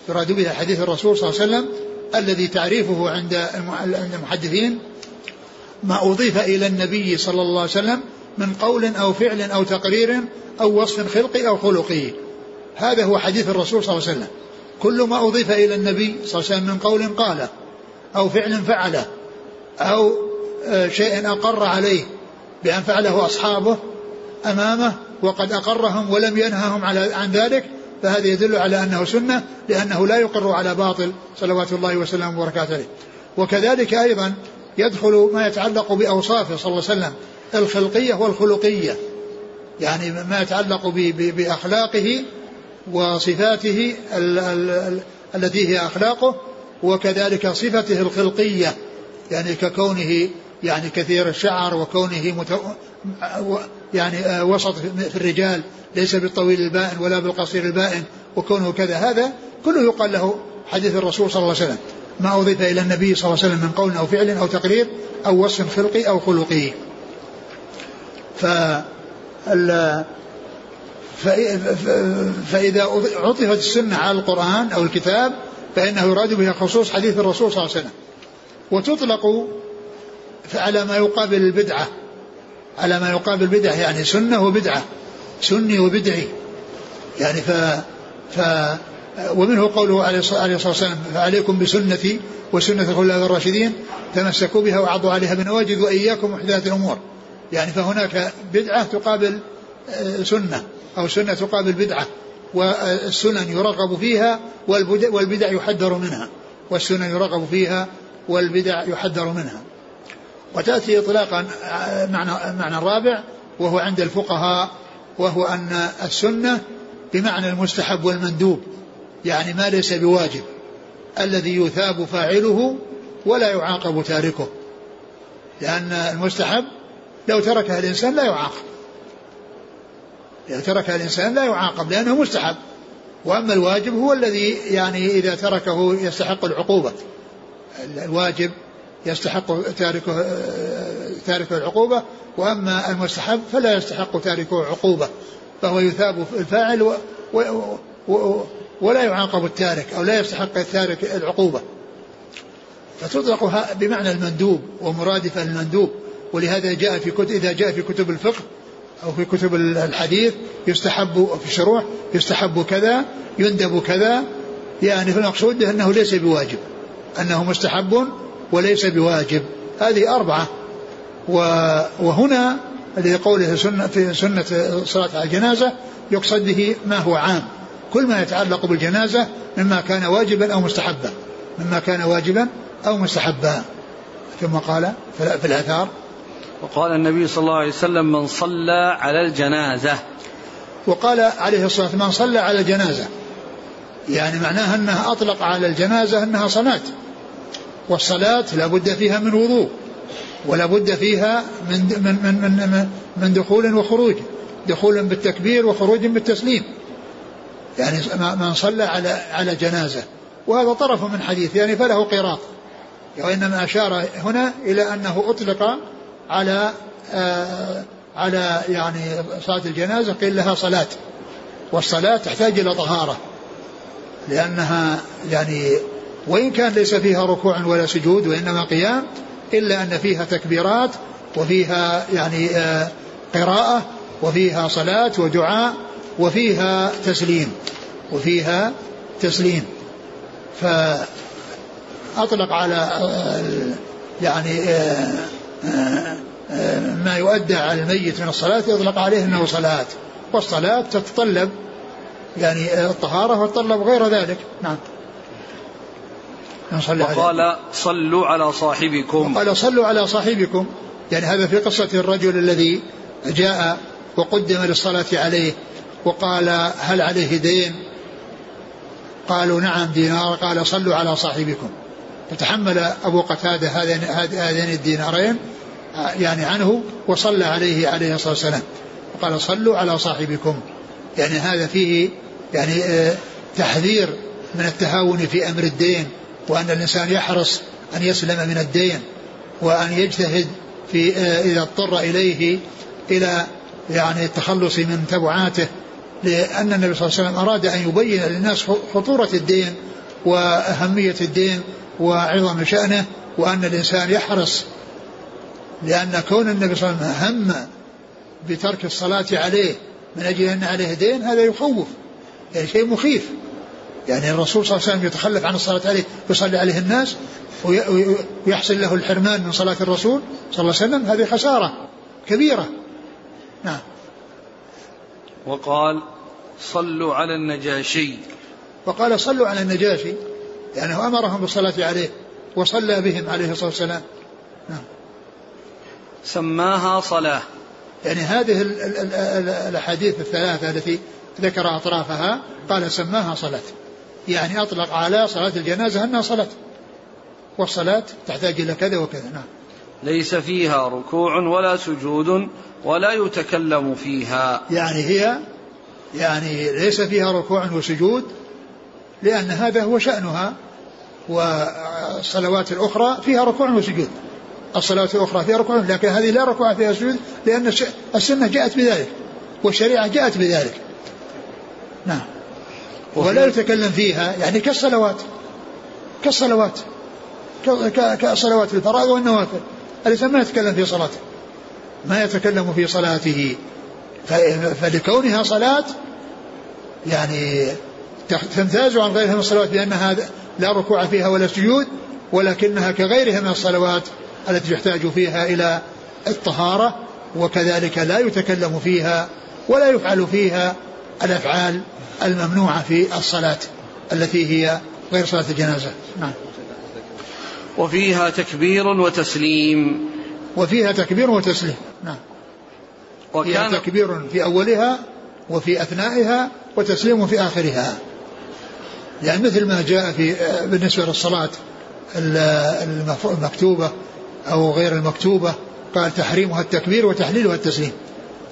[SPEAKER 2] يراد بها حديث الرسول صلى الله عليه وسلم الذي تعريفه عند المحدثين ما أضيف إلى النبي صلى الله عليه وسلم من قول أو فعل أو تقرير أو وصف خلقي أو خلقي. هذا هو حديث الرسول صلى الله عليه وسلم. كل ما أضيف إلى النبي صلى الله عليه وسلم من قول قاله أو فعل فعله أو آه، شيء أقر عليه بأن فعله أصحابه أمامه وقد أقرهم ولم ينههم على عن ذلك فهذا يدل على أنه سنة لأنه لا يقر على باطل صلوات الله وسلامه وبركاته عليه. وكذلك أيضا يدخل ما يتعلق بأوصافه صلى الله عليه وسلم الخلقية والخلقية. يعني ما يتعلق بأخلاقه وصفاته التي هي أخلاقه وكذلك صفته الخلقية يعني ككونه يعني كثير الشعر وكونه مت... يعني وسط في الرجال ليس بالطويل البائن ولا بالقصير البائن وكونه كذا هذا كله يقال له حديث الرسول صلى الله عليه وسلم. ما أضيف إلى النبي صلى الله عليه وسلم من قول أو فعل أو تقرير أو وصف خلقي أو خلقي. ف فإذا عطفت السنة على القرآن أو الكتاب فإنه يراد بها خصوص حديث الرسول صلى الله عليه وسلم. وتطلق على ما يقابل البدعة. على ما يقابل البدعة يعني سنة وبدعة. سني وبدعي. يعني ف, ف ومنه قوله عليه الصلاة والسلام فعليكم بسنتي وسنة الخلفاء الراشدين تمسكوا بها وعضوا عليها بنواجذ وإياكم محدثات الأمور. يعني فهناك بدعة تقابل آه، سنة. أو سنة تقابل بدعة والسنن يرغب فيها والبدع يحذر منها. والسنن يرغب فيها والبدع يحذر منها. وتأتي إطلاقا معنى معنى الرابع وهو عند الفقهاء وهو أن السنة بمعنى المستحب والمندوب يعني ما ليس بواجب. الذي يثاب فاعله ولا يعاقب تاركه. لأن المستحب لو تركها الإنسان لا يعاقب. لو تركها الإنسان لا يعاقب لأنه مستحب. وأما الواجب هو الذي يعني إذا تركه يستحق العقوبة. الواجب يستحق تاركه تاركه العقوبة وأما المستحب فلا يستحق تاركه عقوبة. فهو يثاب الفاعل و و و ولا يعاقب التارك أو لا يستحق التارك العقوبة. فتطلق بمعنى المندوب ومرادفة للمندوب ولهذا جاء في كتب إذا جاء في كتب الفقه أو في كتب الحديث يستحب في الشروح يستحب كذا يندب كذا. يعني في المقصود أنه ليس بواجب أنه مستحب وليس بواجب. هذه أربعة. وهنا الذي قوله سنة في سنة صلاة على الجنازة يقصد به ما هو عام. كل ما يتعلق بالجنازة مما كان واجبا أو مستحبا. مما كان واجبا أو مستحبا. ثم قال في الآثار
[SPEAKER 1] وقال النبي صلى الله عليه وسلم من صلى على الجنازة.
[SPEAKER 2] وقال عليه الصلاة والسلام من صلى على الجنازة. يعني معناها أنها أطلق على الجنازة أنها صلاة والصلاة لا بد فيها من وضوء ولا بد فيها من من من من, من دخول وخروج. دخول بالتكبير وخروج بالتسليم. يعني من صلى على على جنازة. وهذا طرف من حديث يعني فله قراط. وإنما أشار هنا إلى أنه أطلق على آه على يعني صلاة الجنازة قيل لها صلاة. والصلاة تحتاج إلى طهارة. لأنها يعني وإن كان ليس فيها ركوع ولا سجود وإنما قيام إلا أن فيها تكبيرات وفيها يعني آه، قراءة وفيها صلاة ودعاء وفيها تسليم وفيها تسليم. فأطلق على آه، يعني ما يؤدى على الميت من الصلاة يطلق عليه أنه صلاة. والصلاة تتطلب يعني الطهارة وتتطلب غير ذلك. نعم.
[SPEAKER 1] وقال عليه. صلوا على صاحبكم.
[SPEAKER 2] وقال صلوا على صاحبكم. يعني هذا في قصة الرجل الذي جاء وقدم للصلاة عليه وقال هل عليه دين؟ قالوا نعم دينار. قال صلوا على صاحبكم. فتحمل أبو قتادة هذين الدينارين يعني عنه وصلى عليه عليه الصلاة والسلام. وقال صلوا على صاحبكم. يعني هذا فيه يعني آه، تحذير من التهاون في أمر الدين وأن الإنسان يحرص أن يسلم من الدين وأن يجتهد في آه، إذا اضطر إليه إلى يعني التخلص من تبعاته. لأن النبي صلى الله عليه وسلم أراد أن يبين للناس خطورة الدين وأهمية الدين وعظم شأنه وأن الإنسان يحرص لأن كون النبي صلى الله عليه وسلم هم بترك الصلاة عليه من أجل أن عليه دين هذا يخوف يعني شيء مخيف. يعني الرسول صلى الله عليه وسلم يتخلف عن الصلاة عليه يصلي عليه الناس ويحصل له الحرمان من صلاة الرسول صلى الله عليه وسلم هذه خسارة كبيرة. نعم.
[SPEAKER 1] وقال صلوا على النجاشي.
[SPEAKER 2] وقال صلوا على النجاشي. لأنه أمرهم بالصلاة عليه وصلى بهم عليه الصلاة والسلام. نعم.
[SPEAKER 1] سماها صلاة.
[SPEAKER 2] يعني هذه الأحاديث الثلاثة التي ذكر أطرافها قال سماها صلاة. يعني أطلق على صلاة الجنازة أنها صلاة. والصلاة تحتاج إلى كذا وكذا. نعم.
[SPEAKER 1] ليس فيها ركوع ولا سجود ولا يتكلم فيها.
[SPEAKER 2] يعني هي يعني ليس فيها ركوع وسجود لأن هذا هو شأنها والصلوات الأخرى فيها ركوع وسجود. الصلوات الأخرى فيها ركوع لكن هذه لا ركوع فيها سجود لأن السنة جاءت بذلك والشريعة جاءت بذلك. نعم. ولا يتكلم فيها يعني كالصلوات. كالصلوات. كصلوات الفرائض والنوافل. الإنسان ما يتكلم في صلاته. ما يتكلم في صلاته. فلكونها صلاة يعني تمتاز عن غيرها من الصلوات بأنها لا ركوع فيها ولا سجود ولكنها كغيرها من الصلوات التي يحتاج فيها إلى الطهارة وكذلك لا يتكلم فيها ولا يفعل فيها الأفعال الممنوعة في الصلاة التي هي غير صلاة الجنازة. نعم.
[SPEAKER 1] وفيها تكبير وتسليم.
[SPEAKER 2] وفيها تكبير وتسليم. نعم. وكان تكبير في أولها وفي أثنائها وتسليم في آخرها. يعني مثل ما جاء في بالنسبة للصلاة المكتوبة أو غير المكتوبة قال تحريمها التكبير وتحليلها التسليم.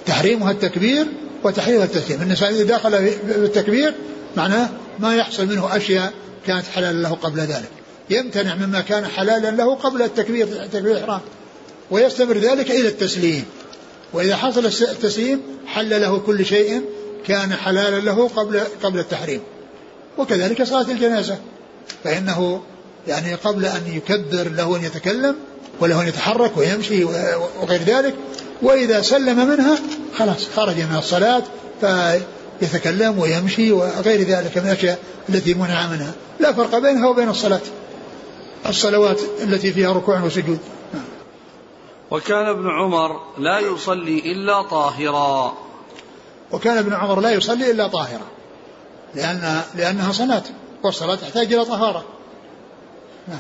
[SPEAKER 2] تحريمها التكبير وتحليلها التسليم. النساء إذا دخل بالتكبير معناه ما يحصل منه أشياء كانت حلالا له قبل ذلك. يمتنع مما كان حلالا له قبل التكبير تكبير الإحرام. ويستمر ذلك إلى التسليم. وإذا حصل التسليم حل له كل شيء كان حلالا له قبل قبل التحريم. وكذلك صلاة الجنازة. فإنه يعني قبل أن يكبر له أن يتكلم وله أن يتحرك ويمشي وغير ذلك وإذا سلم منها خلاص خرج من الصلاة فيتكلم ويمشي وغير ذلك من الأشياء التي منع منها. لا فرق بينها وبين الصلاة. الصلوات التي فيها ركوع وسجود.
[SPEAKER 1] وكان ابن عمر لا يصلي إلا طاهرا.
[SPEAKER 2] وكان ابن عمر لا يصلي إلا طاهرا. لأن لأنها صلاة والصلاة تحتاج إلى طهارة.
[SPEAKER 1] نعم.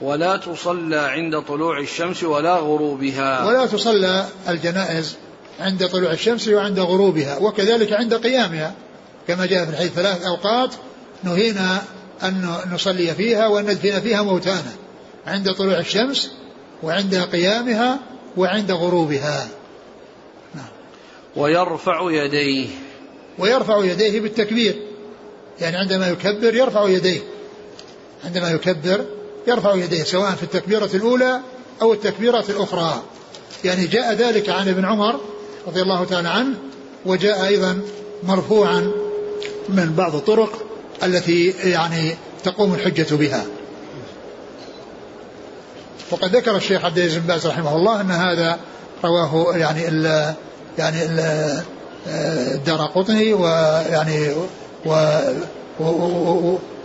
[SPEAKER 1] ولا تصلى عند طلوع الشمس ولا غروبها.
[SPEAKER 2] ولا تصلى الجنائز عند طلوع الشمس وعند غروبها وكذلك عند قيامها. كما جاء في الحديث ثلاث أوقات نهينا أن نصلي فيها وأن ندفن فيها موتانا عند طلوع الشمس وعند قيامها وعند غروبها.
[SPEAKER 1] نعم. ويرفع يديه.
[SPEAKER 2] ويرفع يديه بالتكبير. يعني عندما يكبر يرفع يديه. عندما يكبر يرفع يديه سواء في التكبيرة الأولى أو التكبيرة الأخرى. يعني جاء ذلك عن ابن عمر رضي الله تعالى عنه وجاء أيضا مرفوعا من بعض الطرق التي يعني تقوم الحجة بها. وقد ذكر الشيخ عبد العزيز بن باز رحمه الله أن هذا رواه يعني ال يعني الدار قطني ويعني و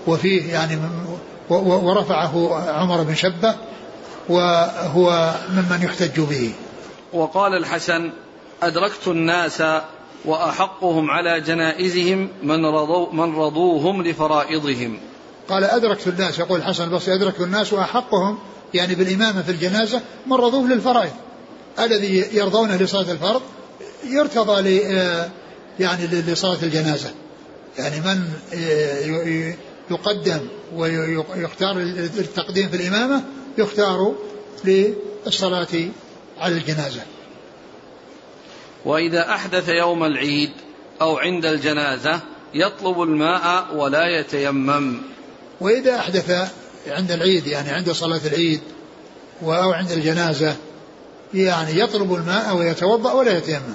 [SPEAKER 2] وفيه يعني ورفعه عمر بن شبه وهو ممن يحتج به.
[SPEAKER 1] وقال الحسن أدركت الناس وأحقهم على جنائزهم من, رضو من رضوهم لفرائضهم.
[SPEAKER 2] قال أدركت الناس. يقول الحسن البصري أدركت الناس وأحقهم يعني بالإمامة في الجنازة من رضوه للفرائض الذي يرضونه لصلاة الفرض يرتضى ل يعني لصلاة الجنازة. يعني من يقدم ويختار التقديم في الإمامة يختار للصلاة على الجنازة.
[SPEAKER 1] وإذا أحدث يوم العيد أو عند الجنازة يطلب الماء ولا يتيمم.
[SPEAKER 2] وإذا أحدث عند العيد يعني عند صلاة العيد أو عند الجنازة يعني يطلب الماء ويتوضأ ولا يتيمم.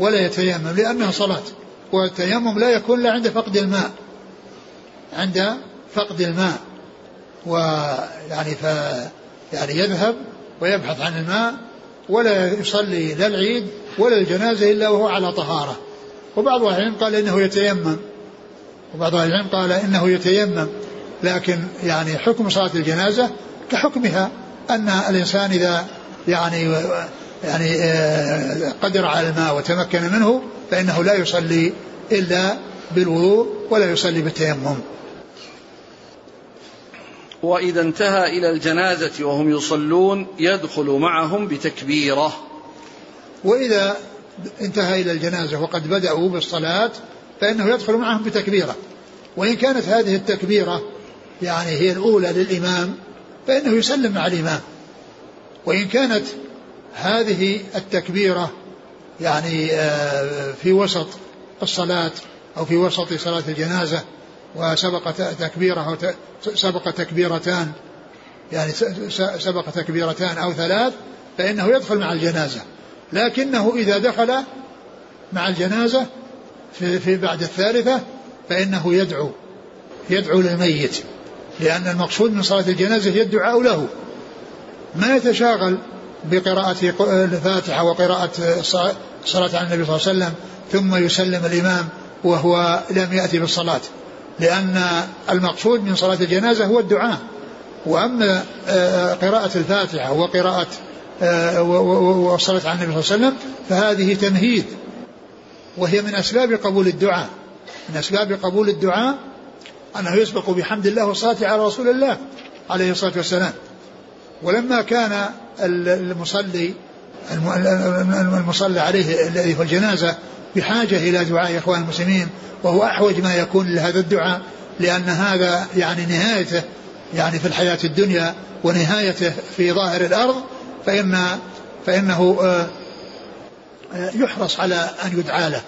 [SPEAKER 2] ولا يتيمم لأنها صلاة. والتيمم لا يكون إلا عند فقد الماء. عند فقد الماء. ويعني ف يعني يذهب ويبحث عن الماء ولا يصلي لا العيد ولا الجنازة إلا وهو على طهارة. وبعض أهل العلم قال إنه يتيمم. وبعض أهل العلم قال إنه يتيمم. لكن يعني حكم صلاة الجنازة كحكمها أن الإنسان إذا يعني يعني آه، قدر على الماء وتمكن منه فإنه لا يصلي إلا بالوضوء ولا يصلي بالتيمم
[SPEAKER 1] وإذا انتهى إلى الجنازة وهم يصلون يدخل معهم بتكبيرة.
[SPEAKER 2] وإذا انتهى إلى الجنازة وقد بدأوا بالصلاة فإنه يدخل معهم بتكبيرة. وإن كانت هذه التكبيرة يعني هي الأولى للإمام فإنه يسلم مع الإمام. وإن كانت هذه التكبيرة يعني آه، في وسط الصلاة أو في وسط صلاة الجنازة وسبق تكبيرة سبق تكبيرتان يعني سبق تكبيرتان أو ثلاث فإنه يدخل مع الجنازة. لكنه إذا دخل مع الجنازة في, في بعد الثالثة فإنه يدعو يدعو للميت لأن المقصود من صلاة الجنازة هي الدعاء له. ما يتشاغل بقراءة الفاتحة وقراءة الصلاة على النبي صلى الله عليه وسلم ثم يسلم الإمام وهو لم يأتي بالصلاة لأن المقصود من صلاة الجنازة هو الدعاء. وأما آه، قراءة الفاتحة وقراءة آه، والصلاة على النبي صلى الله عليه وسلم فهذه تمهيد وهي من أسباب قبول الدعاء. من أسباب قبول الدعاء أنه يسبق بحمد الله والصلاة على رسول الله عليه الصلاة والسلام. ولما كان المصلي المصلى عليه الذي في الجنازة بحاجة إلى دعاء إخوان المسلمين وهو أحوج ما يكون لهذا الدعاء لأن هذا يعني نهايته يعني في الحياة الدنيا ونهايته في ظاهر الأرض فإن فإنه آه، آه، يحرص على أن يدعى له.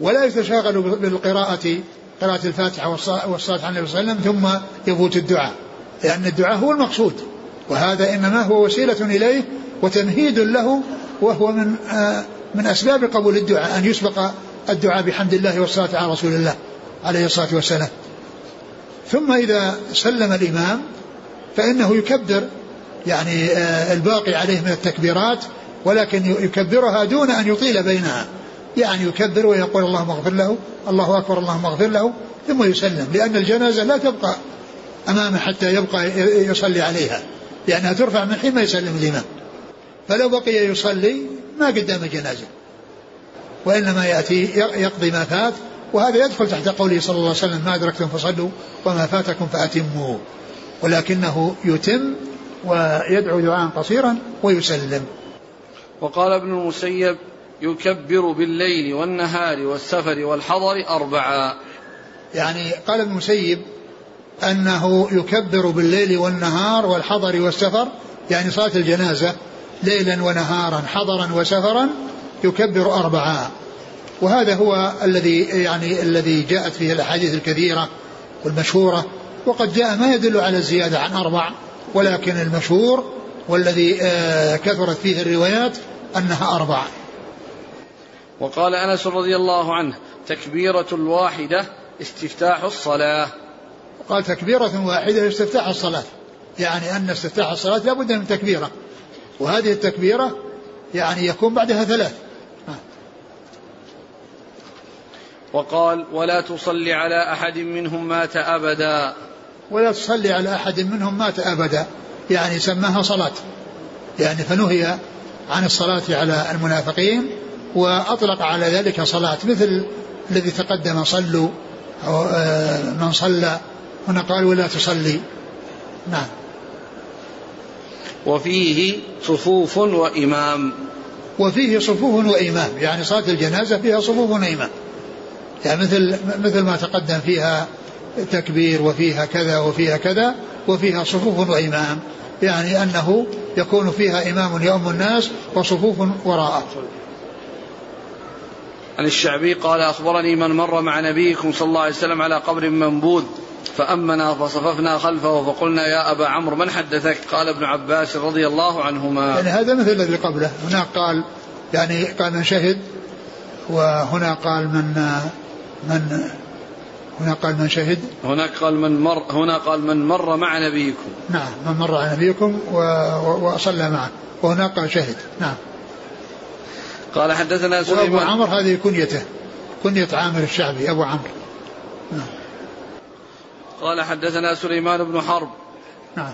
[SPEAKER 2] ولا يتشاغل بالقراءة قراءة الفاتحة والصلاة على النبي صلى الله عليه وسلم ثم يفوت الدعاء لأن الدعاء هو المقصود. وهذا إنما هو وسيلة إليه وتمهيد له وهو من آه، من أسباب قبول الدعاء أن يسبق الدعاء بحمد الله والصلاة على رسول الله عليه الصلاة والسلام. ثم إذا سلم الإمام فإنه يكبر يعني آه، الباقي عليه من التكبيرات ولكن يكبرها دون أن يطيل بينها. يعني يكبر ويقول اللهم اغفر له الله أكبر اللهم اغفر له ثم يسلم لأن الجنازة لا تبقى أمامه حتى يبقى يصلي عليها. لأنها ترفع من حين ما يسلم الإمام. فلو بقي يصلي ما قدام الجنازة. وإنما يأتي يقضي ما فات وهذا يدخل تحت قوله صلى الله عليه وسلم ما أدركتم فصلوا وما فاتكم فأتموا. ولكنه يتم ويدعو دعاء قصيرا ويسلم.
[SPEAKER 1] وقال ابن المسيب يكبر بالليل والنهار والسفر والحضر أربعا.
[SPEAKER 2] يعني قال ابن المسيب أنه يكبر بالليل والنهار والحضر والسفر يعني صلاة الجنازة ليلا ونهارا حضرا وسفرا يكبر أربعا. وهذا هو الذي يعني الذي جاءت فيه الأحاديث الكثيرة والمشهورة وقد جاء ما يدل على الزيادة عن أربع ولكن المشهور والذي آه، كثرت فيه الروايات أنها أربع.
[SPEAKER 1] وقال أنس رضي الله عنه تكبيرة الواحدة استفتاح الصلاة.
[SPEAKER 2] قال تكبيرة واحدة استفتاح الصلاة. يعني أن استفتاح الصلاة لابد من تكبيرة. وهذه التكبيرة يعني يكون بعدها ثلاث.
[SPEAKER 1] وقال ولا تصلي على أحد منهم مات أبدا.
[SPEAKER 2] ولا تصلي على أحد منهم مات أبدا. يعني سماها صلاة. يعني فنهي عن الصلاة على المنافقين وأطلق على ذلك صلاة مثل الذي تقدم صلوا أو آه، من صلى هنا قال ولا تصلي. نعم.
[SPEAKER 1] وفيه صفوف وإمام.
[SPEAKER 2] وفيه صفوف وإمام. يعني صلاة الجنازة فيها صفوف وإمام. يعني مثل مثل ما تقدم فيها تكبير وفيها كذا وفيها كذا وفيها صفوف وإمام. يعني أنه يكون فيها إمام يؤم الناس وصفوف وراءه.
[SPEAKER 1] عن الشعبي قال أخبرني من مر مع نبيكم صلى الله عليه وسلم على قبر منبوذ. فأمنا فصففنا خلفه فقلنا يا أبا عمرو من حدثك؟ قال ابن عباس رضي الله عنهما.
[SPEAKER 2] يعني هذا مثل الذي قبله. هناك قال يعني قال من شهد وهنا قال من من هنا قال من شهد.
[SPEAKER 1] هناك قال من مر هنا قال من مر مع نبيكم.
[SPEAKER 2] نعم من مر مع نبيكم وصلى معه. وهناك قال شهد. نعم.
[SPEAKER 1] قال حدثنا
[SPEAKER 2] سليمان. وابو عمرو هذه كنيته كنية عامر الشعبي أبو عمرو. نعم.
[SPEAKER 1] قال حدثنا سليمان بن حرب
[SPEAKER 2] نعم.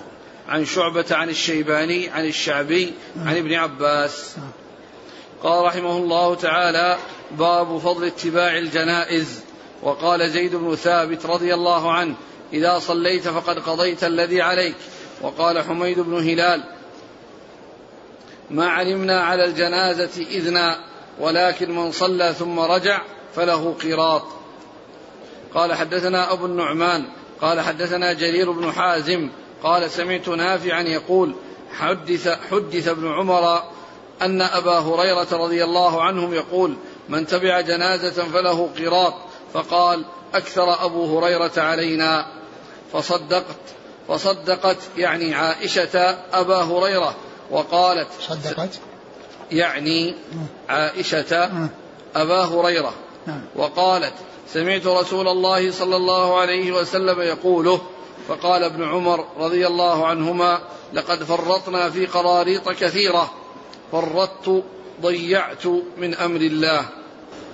[SPEAKER 1] عن شعبة عن الشيباني عن الشعبي عن ابن عباس. قال رحمه الله تعالى باب فضل اتباع الجنائز. وقال زيد بن ثابت رضي الله عنه إذا صليت فقد قضيت الذي عليك. وقال حميد بن هلال ما علمنا على الجنازة إذنا ولكن من صلى ثم رجع فله قراط قال حدثنا أبو النعمان قال حدثنا جرير بن حازم قال سمعت نافعا يقول حدث حدث ابن عمر أن أبا هريرة رضي الله عنهم يقول من تبع جنازة فله قراط فقال أكثر أبو هريرة علينا. فصدقت فصدقت يعني عائشة أبا هريرة وقالت
[SPEAKER 2] صدقت؟
[SPEAKER 1] يعني عائشة أبا هريرة نعم. وقالت سمعت رسول الله صلى الله عليه وسلم يقوله فقال ابن عمر رضي الله عنهما لقد فرطنا في قراريط كثيرة. فرطت ضيعت من أمر الله.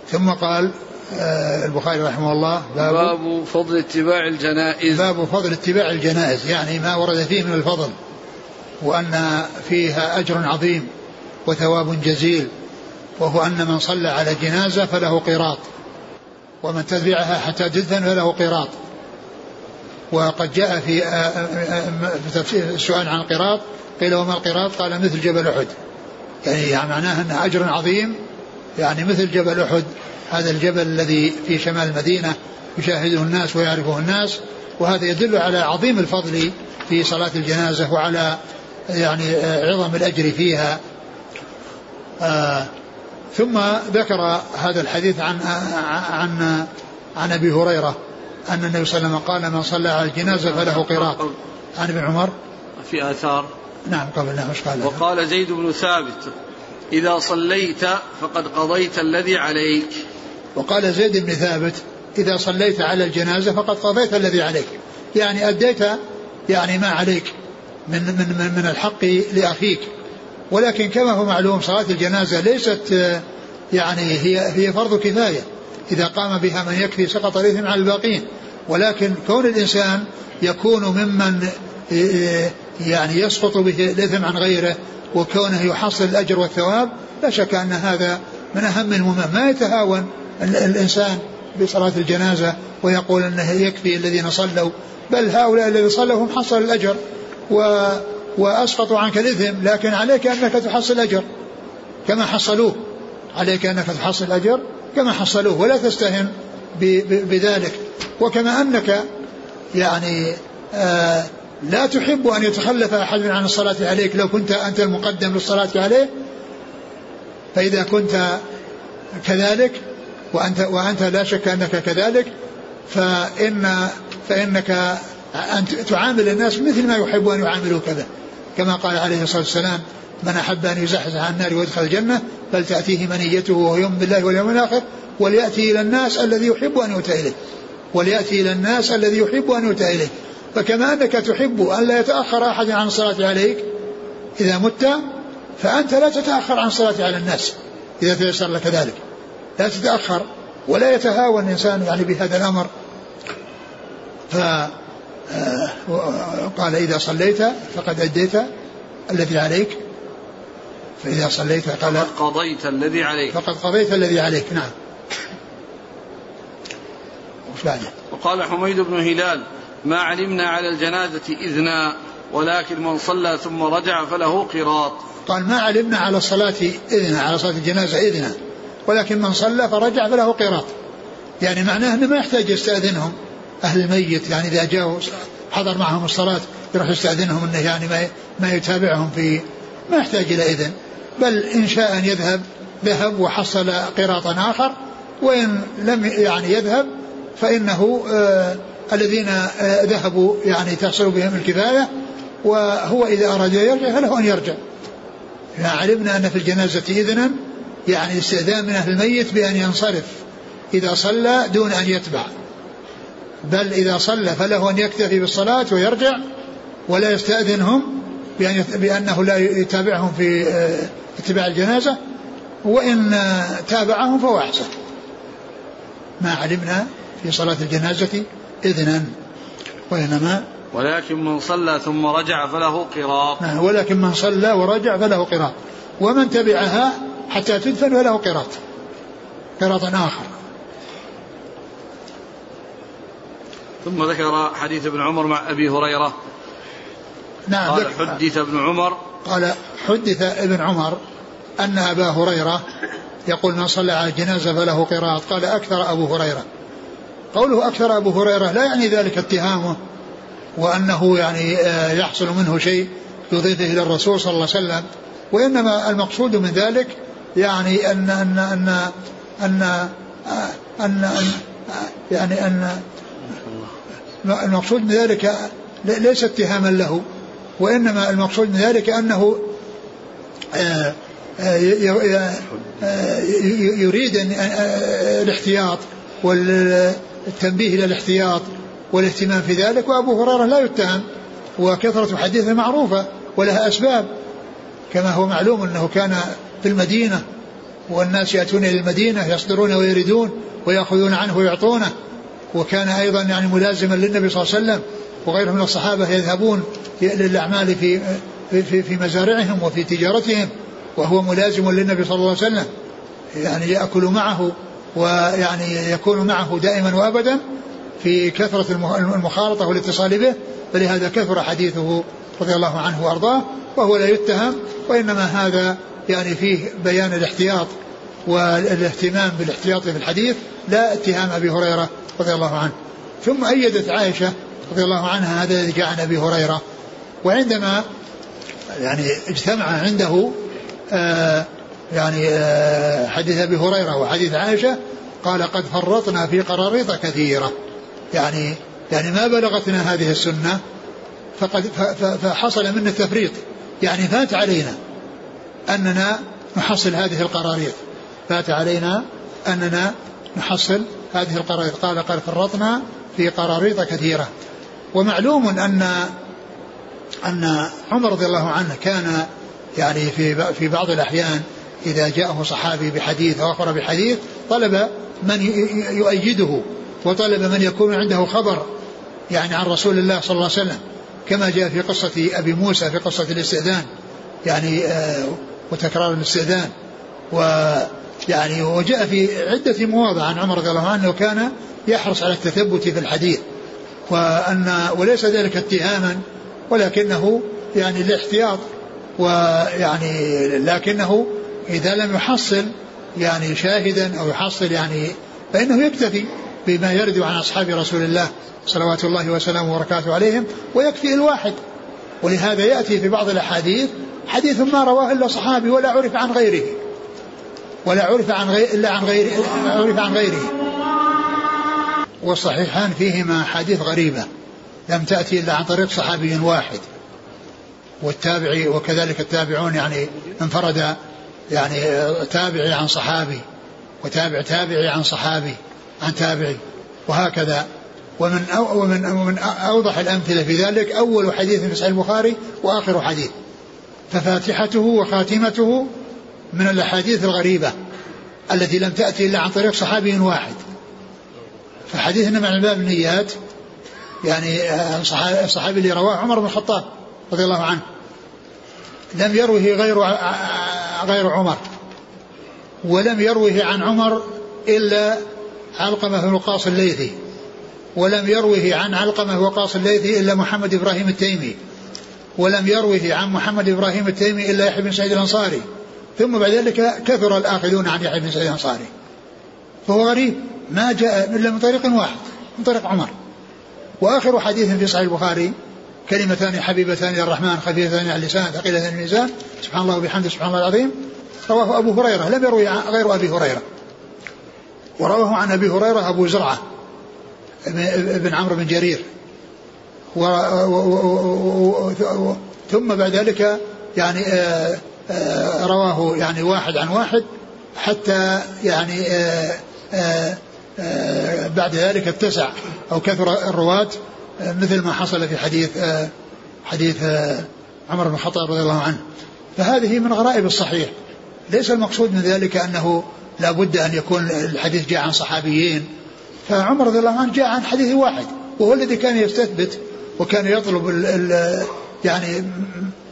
[SPEAKER 2] ثم قال آه، البخاري رحمه الله
[SPEAKER 1] باب, باب فضل اتباع الجنائز.
[SPEAKER 2] باب فضل اتباع الجنائز يعني ما ورد فيه من الفضل وأن فيها أجر عظيم وثواب جزيل وهو أن من صلى على جنازة فله قراط ومن تبعها حتى تدفن فله قراط. وقد جاء في السؤال عن القراط قيل وما القراط؟ قال مثل جبل أحد. يعني معناه أنه أجر عظيم. يعني مثل جبل أحد هذا الجبل الذي في شمال المدينة يشاهده الناس ويعرفه الناس وهذا يدل على عظيم الفضل في صلاة الجنازة وعلى يعني عظم الأجر فيها. آه ثم ذكر هذا الحديث عن عن عن أبي هريرة أن النبي صلى الله عليه وسلم قال من صلى على الجنازة فله قراط. عن ابن عمر.
[SPEAKER 1] في آثار.
[SPEAKER 2] نعم قبل نعم قال
[SPEAKER 1] وقال زيد بن ثابت إذا صليت فقد قضيت الذي عليك.
[SPEAKER 2] وقال زيد بن ثابت إذا صليت على الجنازة فقد قضيت الذي عليك. يعني أديت يعني ما عليك من من من الحق لأخيك. ولكن كما هو معلوم صلاة الجنازة ليست يعني هي هي فرض كفاية. إذا قام بها من يكفي سقط الإثم على الباقين. ولكن كون الإنسان يكون ممن يعني يسقط به الإثم عن غيره وكونه يحصل الأجر والثواب لا شك أن هذا من أهم المهم ما يتهاون الإنسان بصلاة الجنازة ويقول أنه يكفي الذين صلوا بل هؤلاء الذين صلوا هم حصل الأجر. و وأسقطوا عنك الإثم لكن عليك أنك تحصل أجر كما حصلوه. عليك أنك تحصل أجر كما حصلوه ولا تستهن بذلك. وكما أنك يعني آه لا تحب أن يتخلف أحد عن الصلاة عليك. لو كنت أنت المقدم للصلاة عليه فإذا كنت كذلك وأنت وأنت لا شك أنك كذلك فإن فإنك أن تعامل الناس مثل ما يحب أن يعاملوا كذا. كما قال عليه الصلاة والسلام من أحب أن يزحزح عن النار ويدخل الجنة فلتأتيه منيته وهو يؤمن بالله واليوم الآخر وليأتي إلى الناس الذي يحب أن يؤتى إليه. وليأتي إلى الناس الذي يحب أن يؤتى إليه. فكما أنك تحب أن لا يتأخر أحد عن الصلاة عليك إذا مت فأنت لا تتأخر عن الصلاة على الناس إذا تيسر لك ذلك. لا تتأخر ولا يتهاون الإنسان يعني بهذا الأمر. ف قال إذا صليت فقد أديت الذي عليك. فإذا صليت قال
[SPEAKER 1] فقد قضيت الذي عليك.
[SPEAKER 2] فقد قضيت الذي عليك. نعم. وش بعده؟
[SPEAKER 1] وقال حميد بن هلال ما علمنا على الجنازة إذنا ولكن من صلى ثم رجع فله قراط.
[SPEAKER 2] قال ما علمنا على الصلاة إذنا على صلاة الجنازة إذنا ولكن من صلى فرجع فله قراط. يعني معناه أنه ما يحتاج يستأذنهم. أهل الميت يعني إذا جاءوا حضر معهم الصلاة يروح يستأذنهم أنه يعني ما ما يتابعهم في ما يحتاج إلى إذن. بل إن شاء أن يذهب ذهب وحصل قراطا آخر وإن لم يعني يذهب فإنه آه الذين آه ذهبوا يعني تحصل بهم الكفاية وهو إذا أراد يرجع فله أن يرجع. علمنا أن في الجنازة إذنا يعني استئذان من أهل الميت بأن ينصرف إذا صلى دون أن يتبع. بل إذا صلى فله أن يكتفي بالصلاة ويرجع ولا يستأذنهم بأن بأنه لا يتابعهم في آه، اتباع الجنازة وإن تابعهم فهو أحسن. ما علمنا في صلاة الجنازة إذنا وإنما
[SPEAKER 1] ولكن من صلى ثم رجع فله قراط.
[SPEAKER 2] نعم ولكن من صلى ورجع فله قراط. ومن تبعها حتى تدفن فله قراط. قراط آخر.
[SPEAKER 1] ثم ذكر حديث ابن عمر مع أبي هريرة.
[SPEAKER 2] نعم
[SPEAKER 1] قال حدث ابن عمر.
[SPEAKER 2] قال حدث ابن عمر أن أبا هريرة يقول من صلى على الجنازة فله قراط قال أكثر أبو هريرة. قوله أكثر أبو هريرة لا يعني ذلك اتهامه وأنه يعني آه، يحصل منه شيء يضيفه إلى الرسول صلى الله عليه وسلم. وإنما المقصود من ذلك يعني أن أن أن أن أن, أن, أن يعني أن المقصود من ذلك ليس اتهاما له وإنما المقصود من ذلك أنه آه، آه، يريد الاحتياط والتنبيه إلى الاحتياط والاهتمام في ذلك وأبو هريرة لا يتهم وكثرة حديثه معروفة ولها أسباب كما هو معلوم أنه كان في المدينة والناس يأتون إلى المدينة يصدرون ويريدون ويأخذون عنه ويعطونه. وكان أيضا يعني ملازما للنبي صلى الله عليه وسلم وغيره من الصحابة يذهبون للأعمال في في في مزارعهم وفي تجارتهم وهو ملازم للنبي صلى الله عليه وسلم. يعني يأكل معه ويعني يكون معه دائما وأبدا في كثرة المخالطة والاتصال به فلهذا كثر حديثه رضي الله عنه وأرضاه وهو لا يتهم وإنما هذا يعني فيه بيان الاحتياط والاهتمام بالاحتياط في الحديث لا اتهام أبي هريرة رضي الله عنه. ثم أيدت عائشة رضي الله عنها هذا الذي جاء عن أبي هريرة. وعندما يعني اجتمع عنده آه يعني آه حديث أبي هريرة وحديث عائشة قال قد فرطنا في قراريط كثيرة. يعني يعني ما بلغتنا هذه السنة فقد فحصل منا التفريط. يعني فات علينا أننا نحصل هذه القراريط. فات علينا أننا نحصل هذه القراريط قال قد فرطنا في قراريط كثيرة. ومعلوم أن أن عمر رضي الله عنه كان يعني في في بعض الأحيان إذا جاءه صحابي بحديث أو أخبر بحديث طلب من يؤيده وطلب من يكون عنده خبر يعني عن رسول الله صلى الله عليه وسلم. كما جاء في قصة أبي موسى في قصة الاستئذان. يعني آه وتكرار الاستئذان. ويعني وجاء في عدة مواضع عن عمر رضي الله عنه كان يحرص على التثبت في الحديث وأن وليس ذلك اتهاما ولكنه يعني الاحتياط ويعني لكنه إذا لم يحصل يعني شاهدا أو يحصل يعني فإنه يكتفي بما يرد عن أصحاب رسول الله صلوات الله وسلامه وبركاته عليهم ويكفي الواحد. ولهذا يأتي في بعض الأحاديث حديث ما رواه إلا صحابي ولا عرف عن غيره. ولا عرف عن غير إلا عن غير عرف عن غيره. والصحيحان فيهما حديث غريبة. لم تأتي إلا عن طريق صحابي واحد. والتابعي وكذلك التابعون يعني انفرد يعني تابعي عن صحابي وتابع تابعي عن صحابي عن تابعي وهكذا. ومن أو ومن ومن أوضح الأمثلة في ذلك أول حديث في صحيح البخاري وآخر حديث. ففاتحته وخاتمته من الأحاديث الغريبة التي لم تأتي إلا عن طريق صحابي واحد. فحديثنا مع باب النيات يعني الصحابي اللي رواه عمر بن الخطاب رضي الله عنه. لم يروه غير غير عمر. ولم يروه عن عمر إلا علقمة بن وقاص الليثي. ولم يروه عن علقمة وقاص الليثي إلا محمد إبراهيم التيمي. ولم يروه عن محمد إبراهيم التيمي إلا يحيى بن سعيد الأنصاري. ثم بعد ذلك كثر الآخذون عن يحيى بن سعيد الأنصاري. فهو غريب. ما جاء إلا من طريق واحد من طريق عمر. وآخر حديث في صحيح البخاري كلمتان حبيبتان إلى الرحمن خفيفتان على اللسان ثقيلتان الميزان. سبحان الله وبحمده سبحان الله العظيم. رواه أبو هريرة لم يروي غير أبي هريرة. ورواه عن أبي هريرة أبو زرعة بن عمرو بن جرير. و ثم بعد ذلك يعني آه، رواه يعني واحد عن واحد حتى يعني آه، بعد ذلك اتسع أو كثر الرواة مثل ما حصل في حديث حديث عمر بن الخطاب رضي الله عنه. فهذه من غرائب الصحيح. ليس المقصود من ذلك أنه لا بد أن يكون الحديث جاء عن صحابيين. فعمر رضي الله عنه جاء عن حديث واحد وهو الذي كان يستثبت وكان يطلب ال ال يعني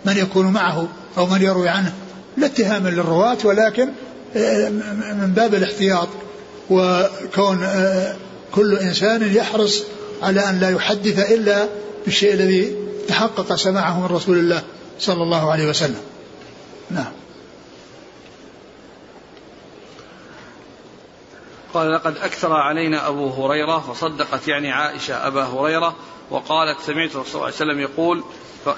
[SPEAKER 2] من يكون معه. أو من يروي عنه. لا اتهاما للرواة ولكن آه، من باب الاحتياط. وكون آه، كل إنسان يحرص على أن لا يحدث إلا بالشيء الذي تحقق سماعه من رسول الله صلى الله عليه وسلم. نعم.
[SPEAKER 1] قال لقد أكثر علينا أبو هريرة فصدقت يعني عائشة أبا هريرة وقالت سمعت الرسول صلى الله عليه وسلم يقول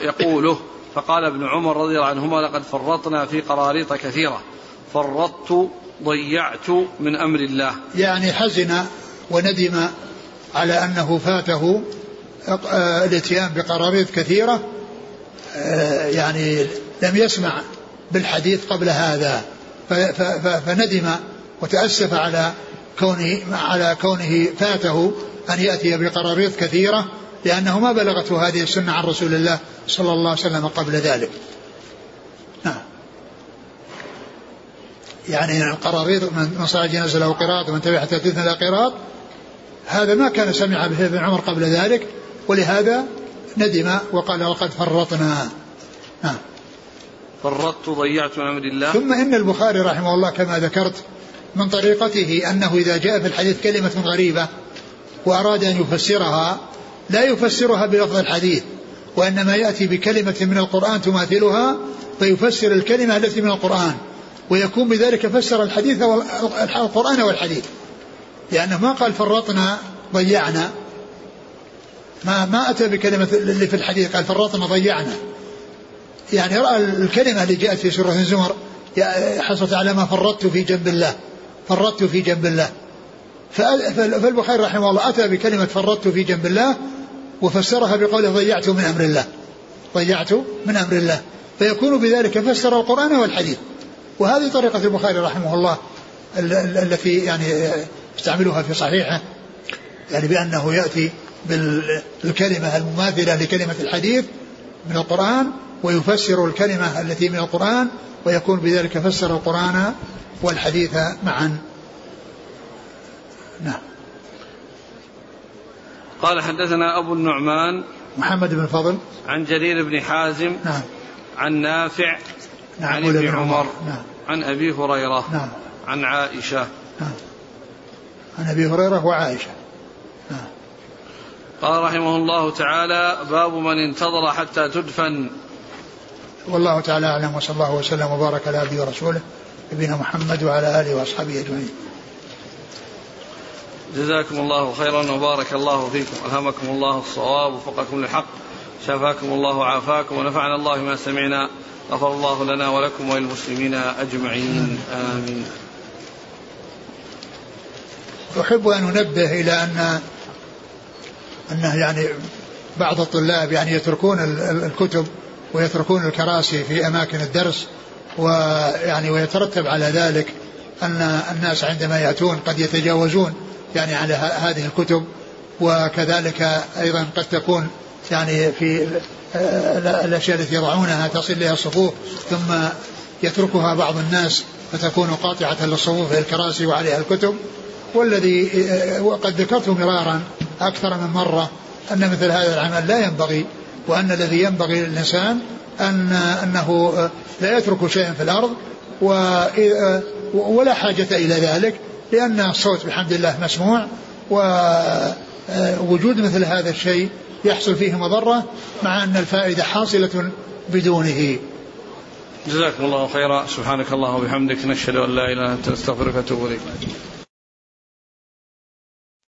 [SPEAKER 1] يقوله فقال ابن عمر رضي الله عنهما لقد فرطنا في قراريط كثيرة. فرطت ضيعت من أمر الله.
[SPEAKER 2] يعني حزن وندم على أنه فاته آه، الاتيان بقراريط كثيرة آه، يعني لم يسمع بالحديث قبل هذا. فندم وتأسف على كونه على كونه فاته أن يأتي بقراريط كثيرة. لأنه ما بلغته هذه السنة عن رسول الله صلى الله عليه وسلم قبل ذلك. نعم. يعني القراريط من صلى جنازة له قراط ومن تبع حتى له قراط. هذا ما كان سمع به ابن عمر قبل ذلك ولهذا ندم وقال وقد فرطنا. نعم.
[SPEAKER 1] فرطت ضيعت من أمر الله.
[SPEAKER 2] ثم إن البخاري رحمه الله كما ذكرت من طريقته أنه إذا جاء في الحديث كلمة غريبة وأراد أن يفسرها لا يفسرها بلفظ الحديث وإنما يأتي بكلمة من القرآن تماثلها فيفسر الكلمة التي من القرآن ويكون بذلك فسر الحديث القرآن والحديث. لأنه ما قال فرطنا ضيعنا. ما ما أتى بكلمة اللي في الحديث قال فرطنا ضيعنا. يعني رأى الكلمة اللي جاءت في سورة الزمر حصلت على ما فرطت في جنب الله فرطت في جنب الله. فالبخاري رحمه الله أتى بكلمة فرطت في جنب الله وفسرها بقوله ضيعت من أمر الله. ضيعت من أمر الله. فيكون بذلك فسر القرآن والحديث. وهذه طريقة البخاري رحمه الله التي يعني استعملوها في صحيحه. يعني بأنه يأتي بالكلمة المماثلة لكلمة الحديث من القرآن ويفسر الكلمة التي من القرآن ويكون بذلك فسر القرآن والحديث معا. نعم.
[SPEAKER 1] قال حدثنا أبو النعمان
[SPEAKER 2] محمد بن فضل.
[SPEAKER 1] عن جرير بن حازم
[SPEAKER 2] نعم.
[SPEAKER 1] عن نافع
[SPEAKER 2] نعم
[SPEAKER 1] عن ابن عمر.
[SPEAKER 2] نعم.
[SPEAKER 1] عن أبي هريرة
[SPEAKER 2] نعم.
[SPEAKER 1] عن عائشة.
[SPEAKER 2] نعم. عن أبي هريرة وعائشة. نعم.
[SPEAKER 1] قال رحمه الله تعالى باب من انتظر حتى تدفن.
[SPEAKER 2] والله تعالى أعلم وصلى الله وسلم وبارك على عبده ورسوله نبينا محمد وعلى آله وأصحابه أجمعين.
[SPEAKER 1] جزاكم الله خيرا وبارك الله فيكم. ألهمكم الله الصواب وفقكم للحق. شفاكم الله وعافاكم ونفعنا الله ما سمعنا. غفر الله لنا ولكم وللمسلمين أجمعين. آمين.
[SPEAKER 2] أحب أن أنبه إلى أن أنه يعني بعض الطلاب يعني يتركون الكتب ويتركون الكراسي في أماكن الدرس ويعني ويترتب على ذلك أن الناس عندما يأتون قد يتجاوزون يعني على هذه الكتب وكذلك أيضا قد تكون يعني في الأشياء التي يضعونها تصل إليها الصفوف ثم يتركها بعض الناس فتكون قاطعة للصفوف الكراسي وعليها الكتب. والذي وقد ذكرت مرارا أكثر من مرة أن مثل هذا العمل لا ينبغي وأن الذي ينبغي للإنسان أن أنه لا يترك شيئا في الأرض ولا حاجة إلى ذلك. لأن الصوت بحمد الله مسموع ووجود مثل هذا الشيء يحصل فيه مضرة مع أن الفائدة حاصلة بدونه.
[SPEAKER 1] جزاكم الله خيرا. سبحانك اللهم وبحمدك نشهد أن لا إله إلا أنت نستغفرك ونتوب إليك.